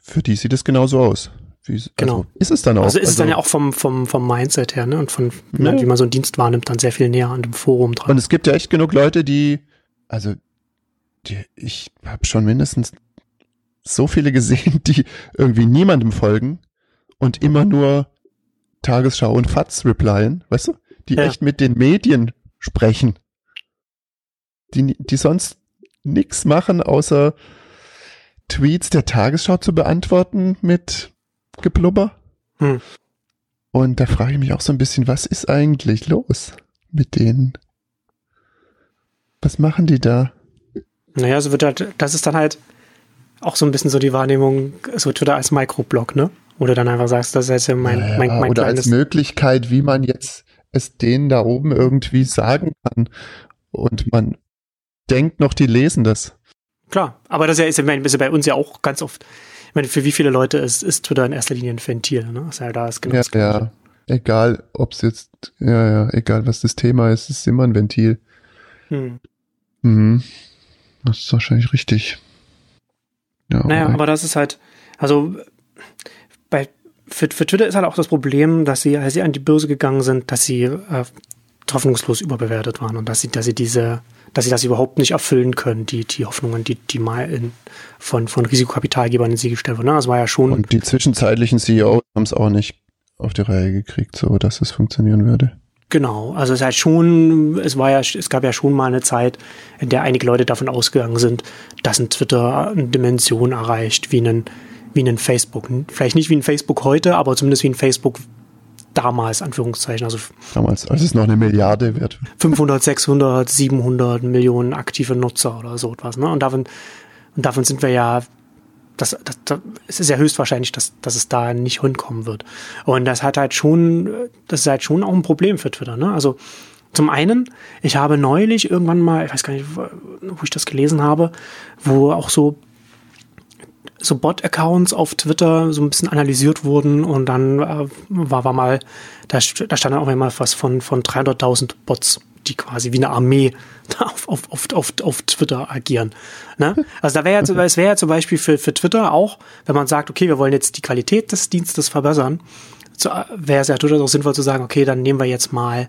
für die sieht es genauso aus. Wie, Genau. Also ist es dann auch. Also ist es dann ja auch vom, vom, vom Mindset her, ne? Und von, Ja. ne, wie man so einen Dienst wahrnimmt, dann sehr viel näher an dem Forum dran. Und es gibt ja echt genug Leute, die, also die, ich habe schon mindestens so viele gesehen, die irgendwie niemandem folgen und immer nur Tagesschau und FATS replyen, weißt du? Die Ja. echt mit den Medien sprechen. Die, die sonst nix machen, außer Tweets der Tagesschau zu beantworten mit Geblubber. Hm. Und da frage ich mich auch so ein bisschen, was ist eigentlich los mit denen? Was machen die da? Naja, so wird halt, das ist dann halt auch so ein bisschen so die Wahrnehmung, so Twitter als Microblog, ne? Du dann einfach sagst, das ist jetzt ja mein, Ja, mein, mein oder als. Möglichkeit, wie man jetzt es denen da oben irgendwie sagen kann. Und man denkt noch, die lesen das. Klar, aber das ist ja, ist ja, mein- ist ja bei uns ja auch ganz oft. Ich meine, für wie viele Leute ist, ist Twitter in erster Linie ein Ventil, ne? Ist ja da ist genau Ja, das Gleiche. ja. Egal, ob es jetzt, ja, ja, egal was das Thema ist, es ist immer ein Ventil. Hm. Mhm. Das ist wahrscheinlich richtig. Ja, Naja, aber das ist halt, also bei, für, für Twitter ist halt auch das Problem, dass sie, als sie an die Börse gegangen sind, dass sie äh, hoffnungslos überbewertet waren und dass sie, dass sie diese, dass sie das überhaupt nicht erfüllen können, die, die Hoffnungen, die, die mal in, von, von Risikokapitalgebern in sie gestellt wurden. ne? Das war ja schon, Und die zwischenzeitlichen CEOs haben es auch nicht auf die Reihe gekriegt, so dass es funktionieren würde. Genau, also es halt schon, es war ja, es gab ja schon mal eine Zeit, in der einige Leute davon ausgegangen sind, dass ein Twitter eine Dimension erreicht, wie ein, wie ein Facebook. Vielleicht nicht wie ein Facebook heute, aber zumindest wie ein Facebook damals, Anführungszeichen. Also Damals, als es noch eine Milliarde wert war. 500, 600, 700 Millionen aktive Nutzer oder so etwas. Ne? Und davon, und davon sind wir ja, das, das, das, es ist ja höchstwahrscheinlich, dass, dass es da nicht hinkommen wird. Und das hat halt schon, das ist halt schon auch ein Problem für Twitter. Ne? Also zum einen, ich habe neulich irgendwann mal, ich weiß gar nicht, wo ich das gelesen habe, wo auch so so Bot-Accounts auf Twitter so ein bisschen analysiert wurden und dann äh, war, war mal, da, da stand dann auch immer was von, von 300.000 Bots, die quasi wie eine Armee auf, auf, auf, auf, auf Twitter agieren. Ne? Also da wäre ja, es wäre ja zum Beispiel für, für Twitter auch, wenn man sagt, okay, wir wollen jetzt die Qualität des Dienstes verbessern, äh, wäre es ja durchaus auch sinnvoll zu sagen, okay, dann nehmen wir jetzt mal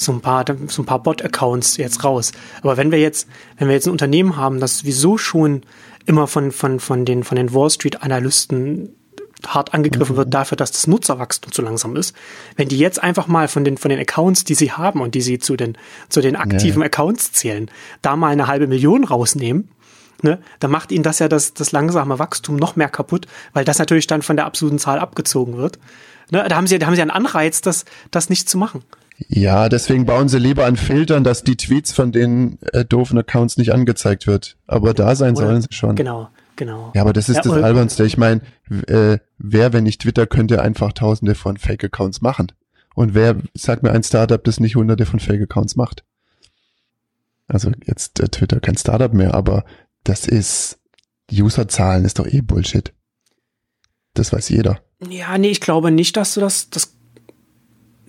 so ein paar, so ein paar Bot-Accounts jetzt raus. Aber wenn wir jetzt, wenn wir jetzt ein Unternehmen haben, das sowieso schon immer von, von, von den, von den Wall Street Analysten hart angegriffen wird dafür, dass das Nutzerwachstum zu langsam ist. Wenn die jetzt einfach mal von den, von den Accounts, die sie haben und die sie zu den, zu den aktiven Accounts zählen, da mal eine halbe Million rausnehmen, ne, dann macht ihnen das ja das, das langsame Wachstum noch mehr kaputt, weil das natürlich dann von der absoluten Zahl abgezogen wird. Ne, da haben sie, da haben sie einen Anreiz, das, das nicht zu machen. Ja, deswegen bauen sie lieber an Filtern, dass die Tweets von den äh, doofen Accounts nicht angezeigt wird. Aber da sein Oder- sollen sie schon. Genau, genau. Ja, aber das ist Ja, das Albernste. Ich meine, äh, wer, wenn nicht Twitter, könnte einfach tausende von Fake-Accounts machen? Und wer, sag mir ein Startup, das nicht hunderte von Fake-Accounts macht? Also jetzt äh, Twitter kein Startup mehr, aber das ist, Userzahlen ist doch eh Bullshit. Das weiß jeder. Ja, nee, ich glaube nicht, dass du das, das,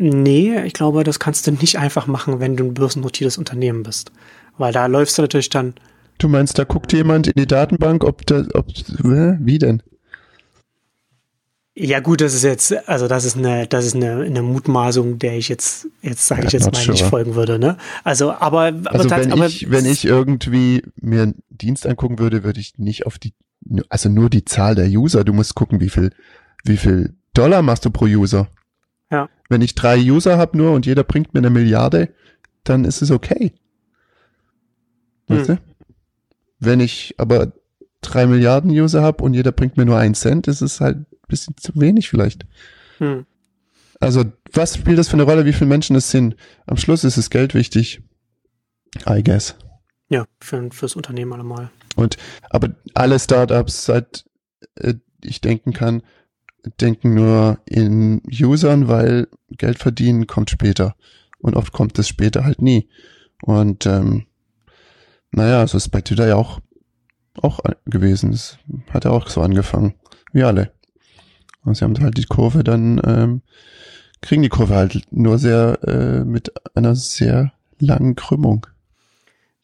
nee, ich glaube, das kannst du nicht einfach machen, wenn du ein börsennotiertes Unternehmen bist. Weil da läufst du natürlich dann, Du meinst, da guckt jemand in die Datenbank, ob da, ob, wie denn? ja gut, das ist jetzt, also das ist eine, das ist eine, eine Mutmaßung, der ich jetzt, jetzt sage ich Ja, jetzt not mal nicht sure. folgen würde, ne? Also, aber, aber, Also wenn aber ich, wenn ich irgendwie mir einen Dienst angucken würde, würde ich nicht auf die, also nur die Zahl der User. Du musst gucken, wie viel, wie viel Dollar machst du pro User. Ja. Wenn ich drei User habe nur und jeder bringt mir eine Milliarde, dann ist es okay. Weißt Hm. du? Wenn ich aber drei Milliarden User habe und jeder bringt mir nur einen Cent, ist es halt ein bisschen zu wenig vielleicht. hm, Also, was spielt das für eine Rolle, wie viele Menschen es sind? Am Schluss ist das Geld wichtig. I guess. Ja, für, fürs Unternehmen allemal. Und aber alle Startups, seit äh, ich denken kann, denken nur in Usern, weil Geld verdienen kommt später. Und oft kommt es später halt nie. Und ähm, naja, so ist bei Twitter ja auch, auch gewesen. Es hat ja auch so angefangen. Wie alle. Und sie haben halt die Kurve dann, ähm, kriegen die Kurve halt nur sehr äh, mit einer sehr langen Krümmung.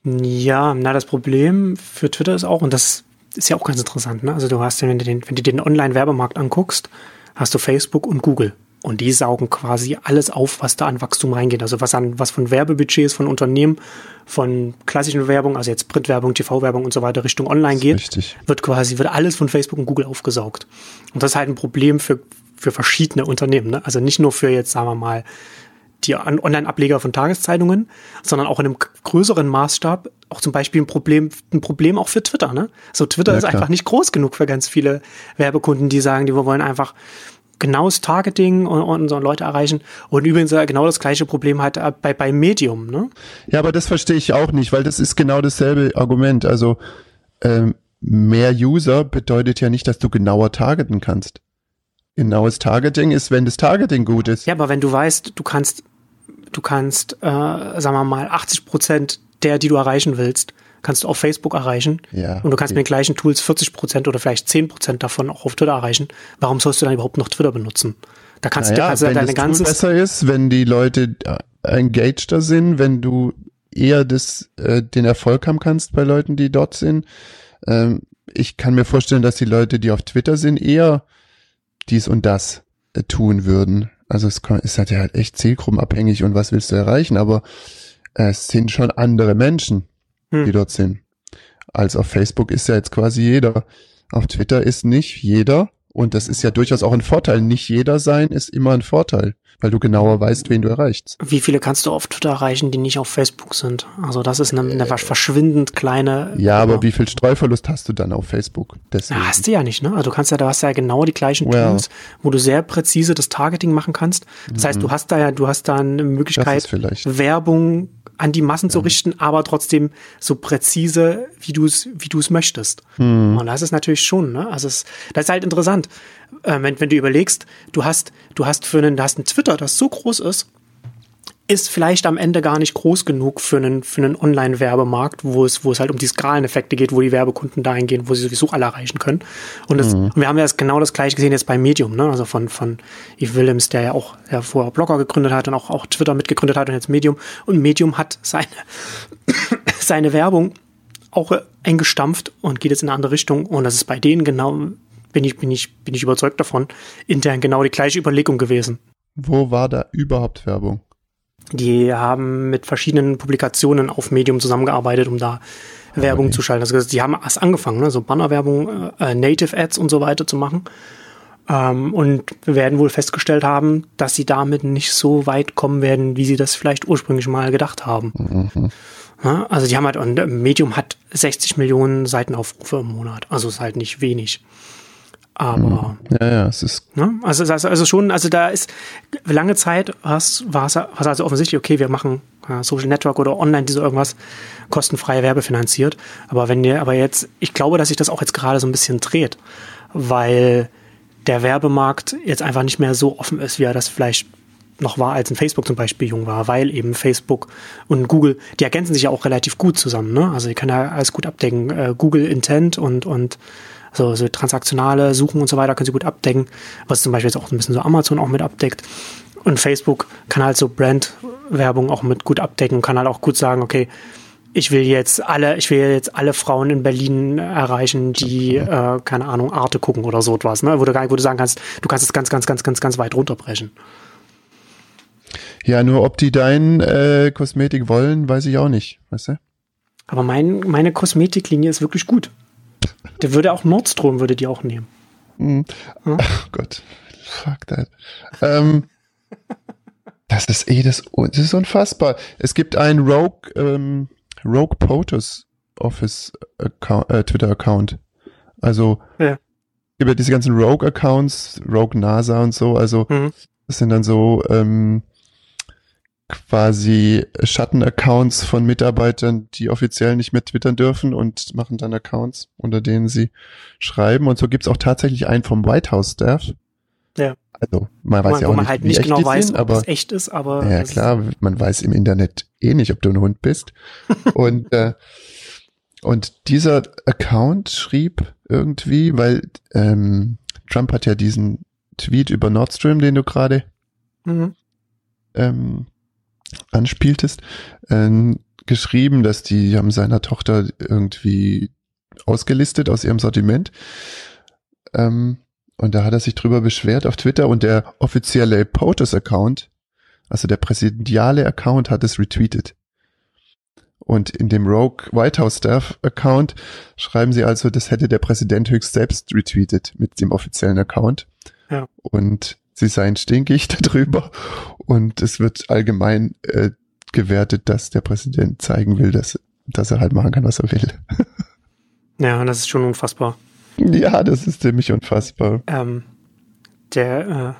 Ja, na, das Problem für Twitter ist auch, und das ist ja auch ganz interessant, ne? Also du hast, wenn du den, wenn du den Online-Werbemarkt anguckst, hast du Facebook und Google. Und die saugen quasi alles auf, was da an Wachstum reingeht. Also was an, was von Werbebudgets von Unternehmen, von klassischen Werbung, also jetzt Printwerbung, TV-Werbung und so weiter Richtung Online geht, Richtig. wird quasi, wird alles von Facebook und Google aufgesaugt. Und das ist halt ein Problem für, für verschiedene Unternehmen, ne? Also nicht nur für jetzt, sagen wir mal, die Online-Ableger von Tageszeitungen, sondern auch in einem größeren Maßstab auch zum Beispiel ein Problem, ein Problem auch für Twitter. Ne? So Twitter ja, ist einfach nicht groß genug für ganz viele Werbekunden, die sagen, die wollen einfach genaues Targeting und, und so Leute erreichen. Und übrigens genau das gleiche Problem hat bei, bei Medium. Ne? Ja, aber das verstehe ich auch nicht, weil das ist genau dasselbe Argument. Also ähm, mehr User bedeutet ja nicht, dass du genauer targeten kannst. Genaues Targeting ist, wenn das Targeting gut ist. Ja, aber wenn du weißt, du kannst, du kannst, äh, sagen wir mal, 80 Prozent der, die du erreichen willst, kannst du auf Facebook erreichen. Ja, und du kannst okay. mit den gleichen Tools 40 Prozent oder vielleicht 10 Prozent davon auch auf Twitter erreichen. Warum sollst du dann überhaupt noch Twitter benutzen? Da kannst naja, du also wenn deine das ganze Tool besser ist, wenn die Leute engageder sind, wenn du eher das, äh, den Erfolg haben kannst bei Leuten, die dort sind. Ähm, ich kann mir vorstellen, dass die Leute, die auf Twitter sind, eher dies und das äh, tun würden. Also es ist halt ja halt echt zielgruppenabhängig und was willst du erreichen, aber es sind schon andere Menschen, hm. die dort sind. Als auf Facebook ist ja jetzt quasi jeder. Auf Twitter ist nicht jeder. Und das ist ja durchaus auch ein Vorteil. Nicht jeder sein ist immer ein Vorteil, weil du genauer weißt, wen du erreichst. Wie viele kannst du auf Twitter erreichen, die nicht auf Facebook sind? Also das ist eine, eine verschwindend kleine. Ja, aber wie viel Streuverlust hast du dann auf Facebook? Deswegen. Ja, hast du ja nicht, ne? Also du kannst ja, du hast ja genau die gleichen Well. Tools, wo du sehr präzise das Targeting machen kannst. Das heißt, du hast da ja, du hast da eine Möglichkeit, Werbung an die Massen zu richten, aber trotzdem so präzise, wie du es, wie du es möchtest. Hm. Und das ist natürlich schon, ne? Also es, das ist halt interessant, äh, wenn, wenn du überlegst, du hast, du hast für einen, du hast einen Twitter, das so groß ist, ist vielleicht am Ende gar nicht groß genug für einen, für einen Online-Werbemarkt, wo es, wo es halt um die Skaleneffekte geht, wo die Werbekunden dahin gehen, wo sie sowieso alle erreichen können. Und, das, mhm. und wir haben ja das, genau das gleiche gesehen jetzt bei Medium, ne? Also von, von Eve Willems, der ja auch ja, vorher Blogger gegründet hat und auch, auch Twitter mitgegründet hat und jetzt Medium. Und Medium hat seine, seine Werbung auch eingestampft und geht jetzt in eine andere Richtung. Und das ist bei denen genau, bin ich, bin ich, bin ich überzeugt davon, intern genau die gleiche Überlegung gewesen. Wo war da überhaupt Werbung? Die haben mit verschiedenen Publikationen auf Medium zusammengearbeitet, um da Werbung okay. zu schalten. Also die haben erst angefangen, ne, so Bannerwerbung, äh, Native Ads und so weiter zu machen. Ähm, und wir werden wohl festgestellt haben, dass sie damit nicht so weit kommen werden, wie sie das vielleicht ursprünglich mal gedacht haben. Mhm. Ja, also die haben halt, und Medium hat 60 Millionen Seitenaufrufe im Monat. Also ist halt nicht wenig. Aber. Ja, ja, es ist. Ne? Also, also, also schon, also da ist lange Zeit war es also offensichtlich, okay, wir machen ja, Social Network oder online diese irgendwas kostenfreie Werbe finanziert. Aber wenn ihr, aber jetzt, ich glaube, dass sich das auch jetzt gerade so ein bisschen dreht, weil der Werbemarkt jetzt einfach nicht mehr so offen ist, wie er das vielleicht noch war, als ein Facebook zum Beispiel jung war, weil eben Facebook und Google, die ergänzen sich ja auch relativ gut zusammen, ne? Also die können ja alles gut abdecken. Äh, Google Intent und, und so, so transaktionale Suchen und so weiter können sie gut abdecken, was zum Beispiel jetzt auch ein bisschen so Amazon auch mit abdeckt. Und Facebook kann halt so Brand-Werbung auch mit gut abdecken, kann halt auch gut sagen, okay, ich will jetzt alle, ich will jetzt alle Frauen in Berlin erreichen, die, äh, keine Ahnung, Arte gucken oder so etwas, ne? Wo du, wo du sagen kannst, du kannst es ganz, ganz, ganz, ganz, ganz weit runterbrechen. Ja, nur ob die dein äh, Kosmetik wollen, weiß ich auch nicht, weißt du? Aber mein, meine Kosmetiklinie ist wirklich gut. Der würde auch Nordstrom, würde die auch nehmen. Mhm. Hm? Oh Gott, fuck that. Ähm, das ist eh das, das ist unfassbar. Es gibt einen Rogue, ähm, Rogue POTUS Office Account, äh, Twitter Account. Also, ja. ja diese ganzen Rogue Accounts, Rogue NASA und so. Also, mhm. das sind dann so, ähm, quasi Schattenaccounts von Mitarbeitern, die offiziell nicht mehr twittern dürfen und machen dann Accounts, unter denen sie schreiben. Und so gibt's auch tatsächlich einen vom White House Staff. Ja. Also man weiß man, ja auch man nicht, halt nicht genau weiß, sind, ob es echt ist, aber ja klar, man weiß im Internet eh nicht, ob du ein Hund bist. und äh, und dieser Account schrieb irgendwie, weil ähm, Trump hat ja diesen Tweet über Nord Stream, den du gerade Mhm. ähm, anspieltest, ähm, geschrieben, dass die haben seiner Tochter irgendwie ausgelistet aus ihrem Sortiment. Ähm, und da hat er sich drüber beschwert auf Twitter und der offizielle POTUS-Account, also der präsidiale Account, hat es retweetet. Und in dem Rogue White House Staff Account schreiben sie also, das hätte der Präsident höchst selbst retweetet mit dem offiziellen Account. Ja. Und sie seien stinkig darüber. Und es wird allgemein äh, gewertet, dass der Präsident zeigen will, dass, dass er halt machen kann, was er will. Ja, das ist schon unfassbar. ja, das ist ziemlich unfassbar. Ähm, der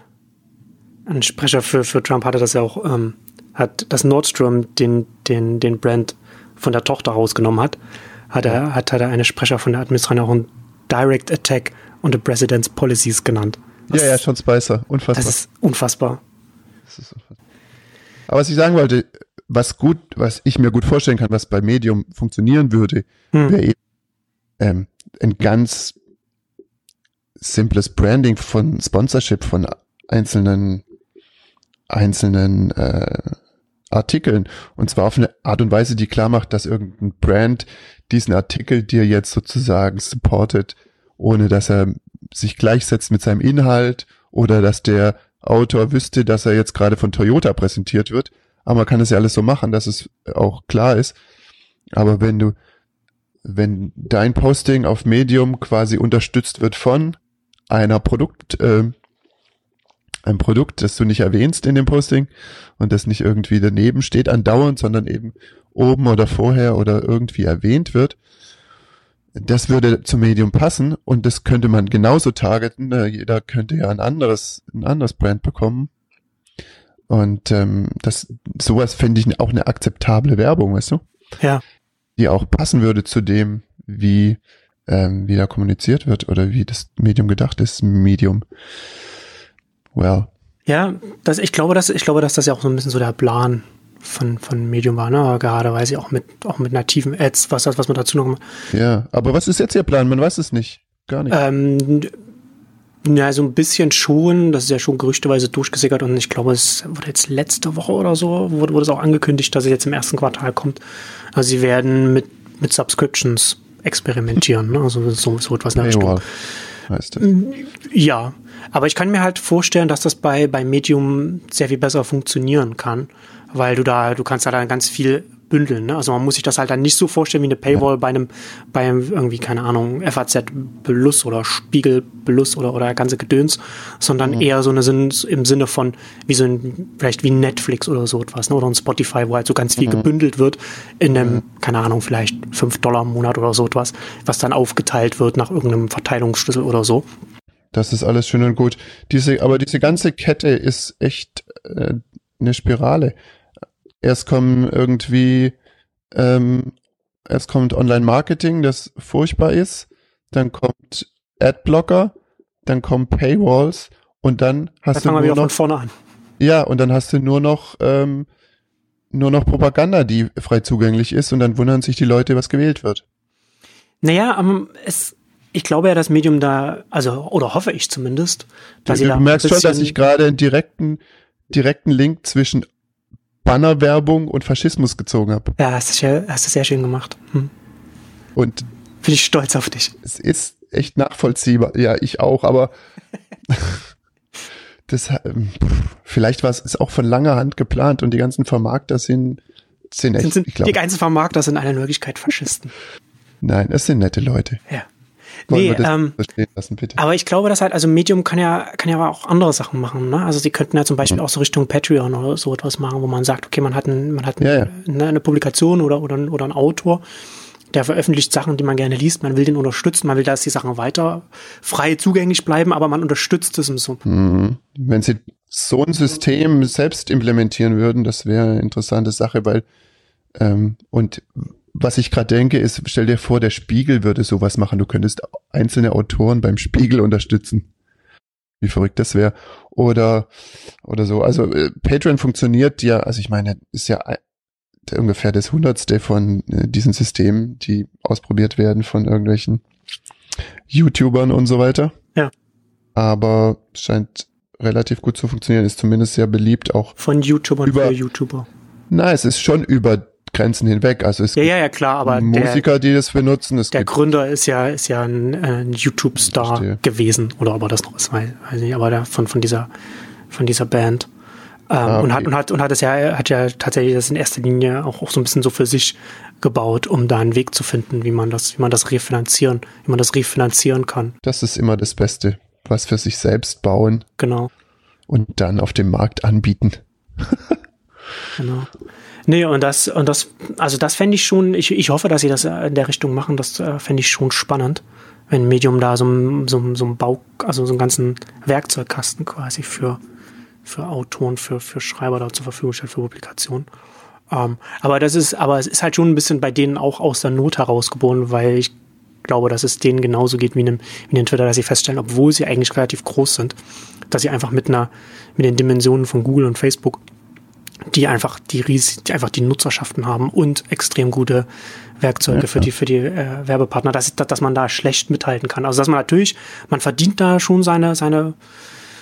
äh, ein Sprecher für, für Trump hatte das ja auch, ähm, hat das Nordstrom den, den, den Brand von der Tochter rausgenommen hat, hat er, hat, hat er eine Sprecher von der Administration auch ein Direct Attack on the President's Policies genannt. Ja, ja, schon Spicer. Unfassbar. Das ist unfassbar. Das ist unfassbar. Aber was ich sagen wollte, was gut, was ich mir gut vorstellen kann, was bei Medium funktionieren würde, Hm. wäre eben ähm, ein ganz simples Branding von Sponsorship von einzelnen einzelnen äh, Artikeln und zwar auf eine Art und Weise, die klar macht, dass irgendein Brand diesen Artikel dir jetzt sozusagen supportet, ohne dass er sich gleichsetzt mit seinem Inhalt oder dass der Autor wüsste, dass er jetzt gerade von Toyota präsentiert wird. Aber man kann es ja alles so machen, dass es auch klar ist. Aber wenn du, wenn dein Posting auf Medium quasi unterstützt wird von einer Produkt, äh, ein Produkt, das du nicht erwähnst in dem Posting und das nicht irgendwie daneben steht andauernd, sondern eben oben oder vorher oder irgendwie erwähnt wird, das würde zum Medium passen und das könnte man genauso targeten. Jeder könnte ja ein anderes, ein anderes Brand bekommen. Und ähm, das sowas fände ich auch eine akzeptable Werbung, weißt du? Ja. Die auch passen würde zu dem, wie, ähm, wie da kommuniziert wird oder wie das Medium gedacht ist, Medium. Well. Ja, das, ich glaube, dass, ich glaube, dass das ja auch so ein bisschen so der Plan von, von Medium war, ne? Gerade weil sie auch mit, auch mit nativen Ads, was, was man dazu noch gemacht Ja, aber was ist jetzt Ihr Plan? Man weiß es nicht. Gar nicht. Ähm, ja, so ein bisschen schon. Das ist ja schon gerüchteweise durchgesickert und ich glaube, es wurde jetzt letzte Woche oder so, wurde, wurde es auch angekündigt, dass es jetzt im ersten Quartal kommt. Also sie werden mit, mit Subscriptions experimentieren, ne? Also so, so etwas. Paywall heißt das. Ja, aber ich kann mir halt vorstellen, dass das bei, bei Medium sehr viel besser funktionieren kann, weil du da, du kannst da dann ganz viel bündeln. Ne? Also man muss sich das halt dann nicht so vorstellen wie eine Paywall bei einem, bei einem irgendwie, keine Ahnung, FAZ Belus oder Spiegel Belus oder, oder ganze Gedöns, sondern eher so eine Sinn, im Sinne von, wie so ein, vielleicht wie Netflix oder so etwas, ne? oder ein Spotify, wo halt so ganz viel gebündelt wird in einem, keine Ahnung, vielleicht 5 Dollar im Monat oder so etwas, was dann aufgeteilt wird nach irgendeinem Verteilungsschlüssel oder so. Das ist alles schön und gut. Diese, aber diese ganze Kette ist echt äh, eine Spirale. Erst kommen irgendwie, ähm, erst kommt Online-Marketing, das furchtbar ist, dann kommt Adblocker, dann kommen Paywalls und dann Da hast du fangen wir nur wieder von noch, vorne an. ja, und dann hast du nur noch, ähm, nur noch Propaganda, die frei zugänglich ist und dann wundern sich die Leute, was gewählt wird. Naja, um, es, ich glaube ja, das Medium da, also, oder hoffe ich zumindest, dass du, sie da du merkst schon, dass ich gerade einen direkten, direkten Link zwischen Bannerwerbung und Faschismus gezogen habe. Ja, hast du, hast du sehr schön gemacht. Hm. Und Bin ich stolz auf dich. es ist echt nachvollziehbar. Ja, ich auch, aber das, ähm, vielleicht war es auch von langer Hand geplant und die ganzen Vermarkter sind, sind echt, Sind, sind, ich glaube, die ganzen Vermarkter sind alle in Wirklichkeit Faschisten. nein, es sind nette Leute. Ja. Wollen Nee, ähm, lassen, aber ich glaube, dass halt, also Medium kann ja, kann ja auch andere Sachen machen, ne? Also sie könnten ja zum Mhm. Beispiel auch so Richtung Patreon oder so etwas machen, wo man sagt, okay, man hat, ein, man hat Ja, ja. Eine, eine Publikation oder, oder, oder ein Autor, der veröffentlicht Sachen, die man gerne liest. Man will den unterstützen, man will, dass die Sachen weiter frei zugänglich bleiben, aber man unterstützt es im so. Mhm. Wenn sie so ein System selbst implementieren würden, das wäre eine interessante Sache, weil ähm, und was ich gerade denke, ist, stell dir vor, der Spiegel würde sowas machen. Du könntest einzelne Autoren beim Spiegel unterstützen. Wie verrückt das wäre. Oder, oder so. Also äh, Patreon funktioniert ja, also ich meine, ist ja ungefähr das Hundertste von äh, diesen Systemen, die ausprobiert werden von irgendwelchen YouTubern und so weiter. Ja. Aber scheint relativ gut zu funktionieren, ist zumindest sehr beliebt auch. Von YouTubern über, für YouTuber. Na, es ist schon über Grenzen hinweg. Also es Ja, gibt ja, ja, klar, aber Musiker, die das benutzen. Es der Gründer ist ja, ist ja ein, äh, ein YouTube-Star gewesen. Oder ob er das noch ist, weiß, weiß nicht, aber der, von, von dieser, von dieser Band. Ähm, Ah, und okay. hat, und hat, und hat es ja, hat ja tatsächlich das in erster Linie auch, auch so ein bisschen so für sich gebaut, um da einen Weg zu finden, wie man das, wie man das refinanzieren, wie man das refinanzieren kann. das ist immer das Beste. Was für sich selbst bauen Genau. und dann auf dem Markt anbieten. Genau. Nee, und das, und das, also das fände ich schon, ich, ich hoffe, dass sie das in der Richtung machen, das äh, fände ich schon spannend, wenn Medium da so, so, so ein Bau, also so einen ganzen Werkzeugkasten quasi für, für Autoren, für, für Schreiber da zur Verfügung stellt, für Publikationen. Ähm, aber das ist, aber es ist halt schon ein bisschen bei denen auch aus der Not herausgeboren, weil ich glaube, dass es denen genauso geht wie einem, wie einem Twitter, dass sie feststellen, obwohl sie eigentlich relativ groß sind, dass sie einfach mit einer, mit den Dimensionen von Google und Facebook die einfach die ries die einfach die Nutzerschaften haben und extrem gute Werkzeuge Ja, für die für die äh, Werbepartner, dass, dass man da schlecht mithalten kann. Also dass man natürlich, man verdient da schon seine seine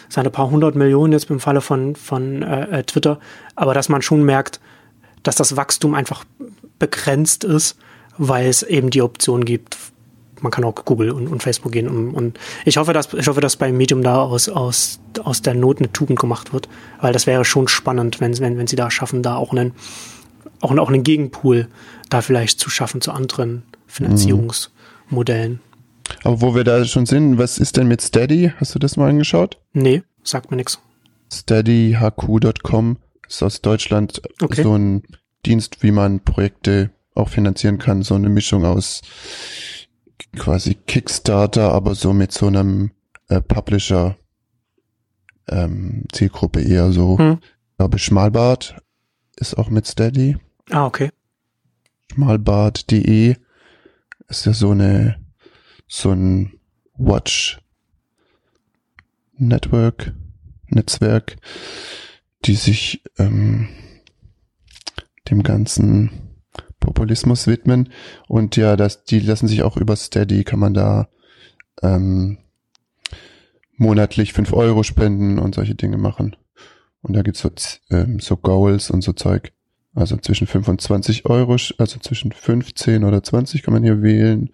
seine paar hundert Millionen jetzt im Falle von von äh, äh, Twitter, aber dass man schon merkt, dass das Wachstum einfach begrenzt ist, weil es eben die Option gibt. Man kann auch Google und, und Facebook gehen und, und ich hoffe, dass ich hoffe, dass bei Medium da aus aus aus der Not eine Tugend gemacht wird, weil das wäre schon spannend, wenn wenn wenn sie da schaffen, da auch einen auch, auch einen Gegenpool da vielleicht zu schaffen zu anderen Finanzierungsmodellen. Aber wo wir da schon sind, was ist denn mit Steady? Hast du das mal angeschaut? Nee, sagt mir nichts. steadyhq.com ist aus Deutschland Okay. so ein Dienst, wie man Projekte auch finanzieren kann. So eine Mischung aus quasi Kickstarter, aber so mit so einem äh, Publisher ähm, Zielgruppe eher so. Hm. Ich glaube, Schmalbart ist auch mit Steady. Ah, okay. Schmalbart.de ist ja so eine so ein Watch Network Netzwerk, die sich ähm, dem ganzen Populismus widmen und ja, das die lassen sich auch über Steady kann man da ähm, monatlich fünf Euro spenden und solche Dinge machen und da gibt's so ähm, so Goals und so Zeug. Also zwischen 25 Euro, also zwischen 15 oder 20 kann man hier wählen.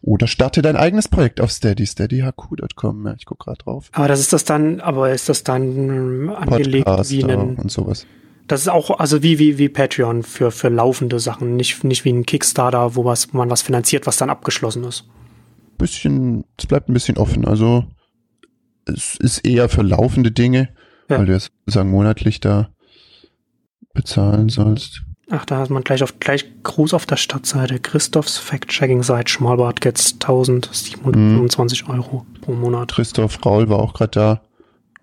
Oder starte dein eigenes Projekt auf Steady, steadyhq.com. Ja, ich guck gerade drauf. Aber das ist das dann, aber ist das dann ähm, angelegt wie Podcaster ein, und sowas. Das ist auch, also wie, wie, wie Patreon für, für laufende Sachen, nicht, nicht wie ein Kickstarter, wo was, wo man was finanziert, was dann abgeschlossen ist. Bisschen, es bleibt ein bisschen offen. Also es ist eher für laufende Dinge, Ja. weil du ja sozusagen monatlich da bezahlen sollst. Ach, da hat man gleich auf, gleich groß auf der Startseite. Christophs Fact-Checking-Site, Schmalbart gets 1725 Euro pro Monat. Christoph Raul war auch gerade da.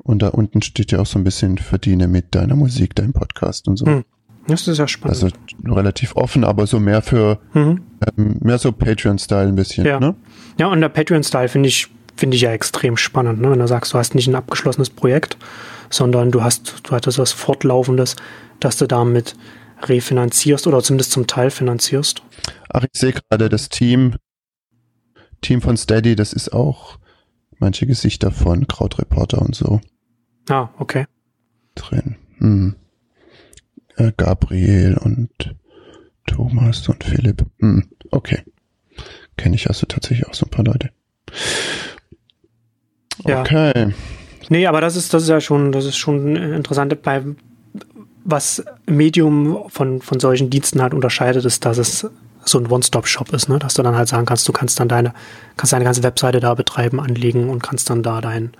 Und da unten steht ja auch so ein bisschen verdiene mit deiner Musik, deinem Podcast und so. Hm. Das ist ja spannend. Also relativ offen, aber so mehr für mhm. ähm, mehr so Patreon-Style ein bisschen, Ja. ne? Ja, und der Patreon-Style finde ich, finde ich ja extrem spannend, ne? wenn du sagst, du hast nicht ein abgeschlossenes Projekt, sondern du hast, du hattest was Fortlaufendes, dass du damit refinanzierst oder zumindest zum Teil finanzierst. Ach, ich sehe gerade das Team, Team von Steady, das ist auch manche Gesichter von Krautreporter und so Ah, okay. drin. Hm. Äh, Gabriel und Thomas und Philipp. Hm. Okay. Kenne ich also tatsächlich auch so ein paar Leute. Ja. Okay. Nee, aber das ist, das ist ja schon, das ist schon interessant. Bei, was Medium von, von solchen Diensten halt unterscheidet, ist, dass es so ein One-Stop-Shop ist, ne? Dass du dann halt sagen kannst, du kannst dann deine, kannst deine ganze Webseite da betreiben, anlegen und kannst dann da dein,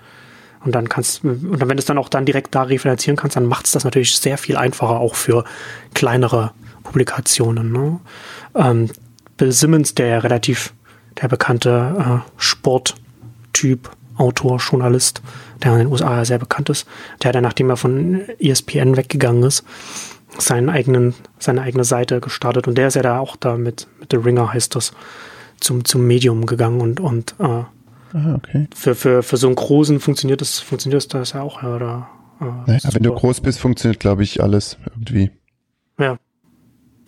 und dann kannst, und dann, wenn du es dann auch dann direkt da refinanzieren kannst, dann macht es das natürlich sehr viel einfacher auch für kleinere Publikationen, ne? Ähm, Bill Simmons, der ja relativ der bekannte äh, Sporttyp, Autor, Journalist, der in den USA sehr bekannt ist, der hat ja, nachdem er von ESPN weggegangen ist, seinen eigenen, seine eigene Seite gestartet und der ist ja da auch da mit, mit The Ringer heißt das, zum, zum Medium gegangen und, und äh, Ah, okay. für, für, für so einen großen funktioniert das, funktioniert das ja auch, ja, oder? Äh, Naja, wenn du groß bist, funktioniert, glaube ich, alles irgendwie. Ja.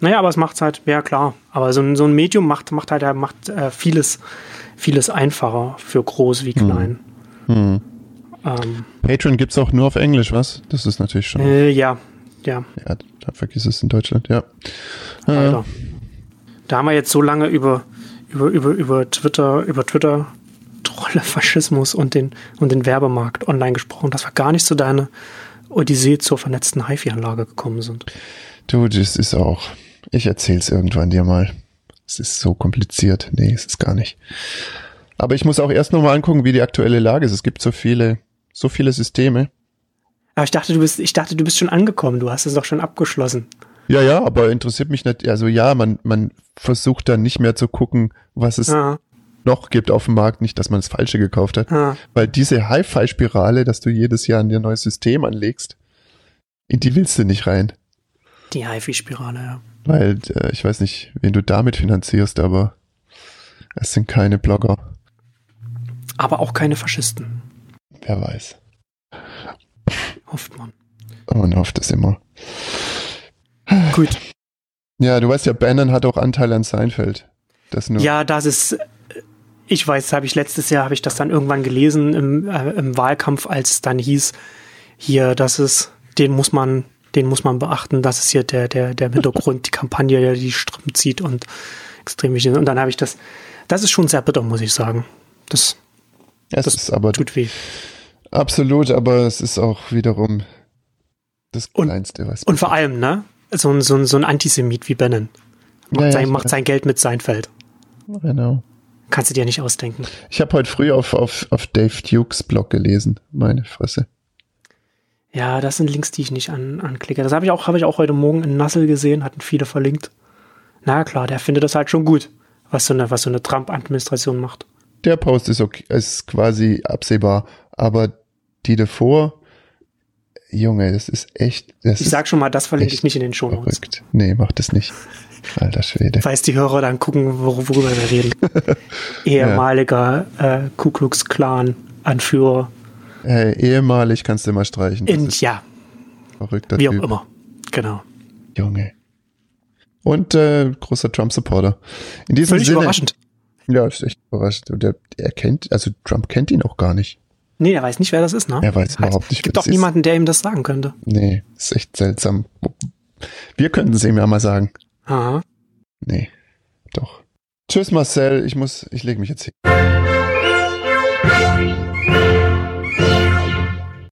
Naja, aber es macht halt, ja klar. Aber so ein, so ein Medium macht, macht halt macht, äh, vieles, vieles einfacher für groß wie klein. Hm. Ähm, Patreon gibt's auch nur auf Englisch, was? Das ist natürlich schon. äh, ja, ja, Ja, da vergiss es in Deutschland, ja. Äh, leider. Da haben wir jetzt so lange über, über, über, über Twitter, über Twitter Trolle, Faschismus und den, und den Werbemarkt online gesprochen, dass wir gar nicht zu deiner Odyssee zur vernetzten HiFi-Anlage gekommen sind. du, das ist auch. Ich erzähl's irgendwann dir mal. Es ist so kompliziert. Nee, es ist gar nicht. Aber ich muss auch erst nochmal angucken, wie die aktuelle Lage ist. Es gibt so viele, so viele Systeme. Aber ich dachte, du bist, ich dachte, du bist schon angekommen. Du hast es doch schon abgeschlossen. Ja, ja, aber interessiert mich nicht. Also ja, man, man versucht dann nicht mehr zu gucken, was es Ja, noch gibt auf dem Markt. Nicht, dass man das Falsche gekauft hat. ja. Weil diese Hi-Fi-Spirale, dass du jedes Jahr ein dir neues System anlegst, in die willst du nicht rein. Die HiFi-Spirale, ja. Weil äh, ich weiß nicht, wen du damit finanzierst, aber es sind keine Blogger. Aber auch keine Faschisten, Wer weiß. hofft man. Man hofft es immer. Gut. Ja, du weißt ja, Bannon hat auch Anteil an Seinfeld. Das nur. Ja, das ist, ich weiß, habe ich letztes Jahr, habe ich das dann irgendwann gelesen im, äh, im Wahlkampf, als es dann hieß, hier, das ist, den muss man, den muss man beachten, das ist hier der, der, der Hintergrund, die Kampagne, der die Strippen zieht und extrem wichtig. Und dann habe ich das, das ist schon sehr bitter, muss ich sagen. Das es das ist aber tut weh. absolut, aber es ist auch wiederum das Kleinste, was Und vor allem, ne? So ein, so ein, so ein Antisemit wie Bannon. Macht, Ja, ja, sein, macht sein Geld mit Seinfeld. Genau. Kannst du dir nicht ausdenken. Ich habe heute früh auf, auf, auf Dave Dukes Blog gelesen. Meine Fresse. Ja, das sind Links, die ich nicht an, anklicke. Das habe ich auch, habe ich auch heute Morgen in Nassel gesehen, hatten viele verlinkt. Na klar, der findet das halt schon gut, was so eine, was so eine Trump-Administration macht. Der Post ist okay, ist quasi absehbar, aber die davor, Junge, das ist echt, das Ich sag schon mal, das verlinke ich nicht in den Shownotes. verrückt. Nee, mach das nicht. Alter Schwede. Falls die Hörer dann gucken, wor worüber wir reden. Ehemaliger äh, Ku Klux Klan Anführer Hey, ehemalig kannst du mal streichen. In, ja, verrückter wie auch Typ. immer. Genau. Junge. Und äh, großer Trump-Supporter. In diesem Völlig Sinne, überraschend. Ja, ist echt überrascht. Und der, er kennt, also Trump kennt ihn auch gar nicht. Nee, er weiß nicht, wer das ist, ne? Er weiß Heißt, überhaupt nicht, Es gibt wer doch das ist. niemanden, der ihm das sagen könnte. Nee, ist echt seltsam. Wir könnten es ihm ja mal sagen. Aha. Nee, doch. Tschüss Marcel, ich muss, ich lege mich jetzt hin.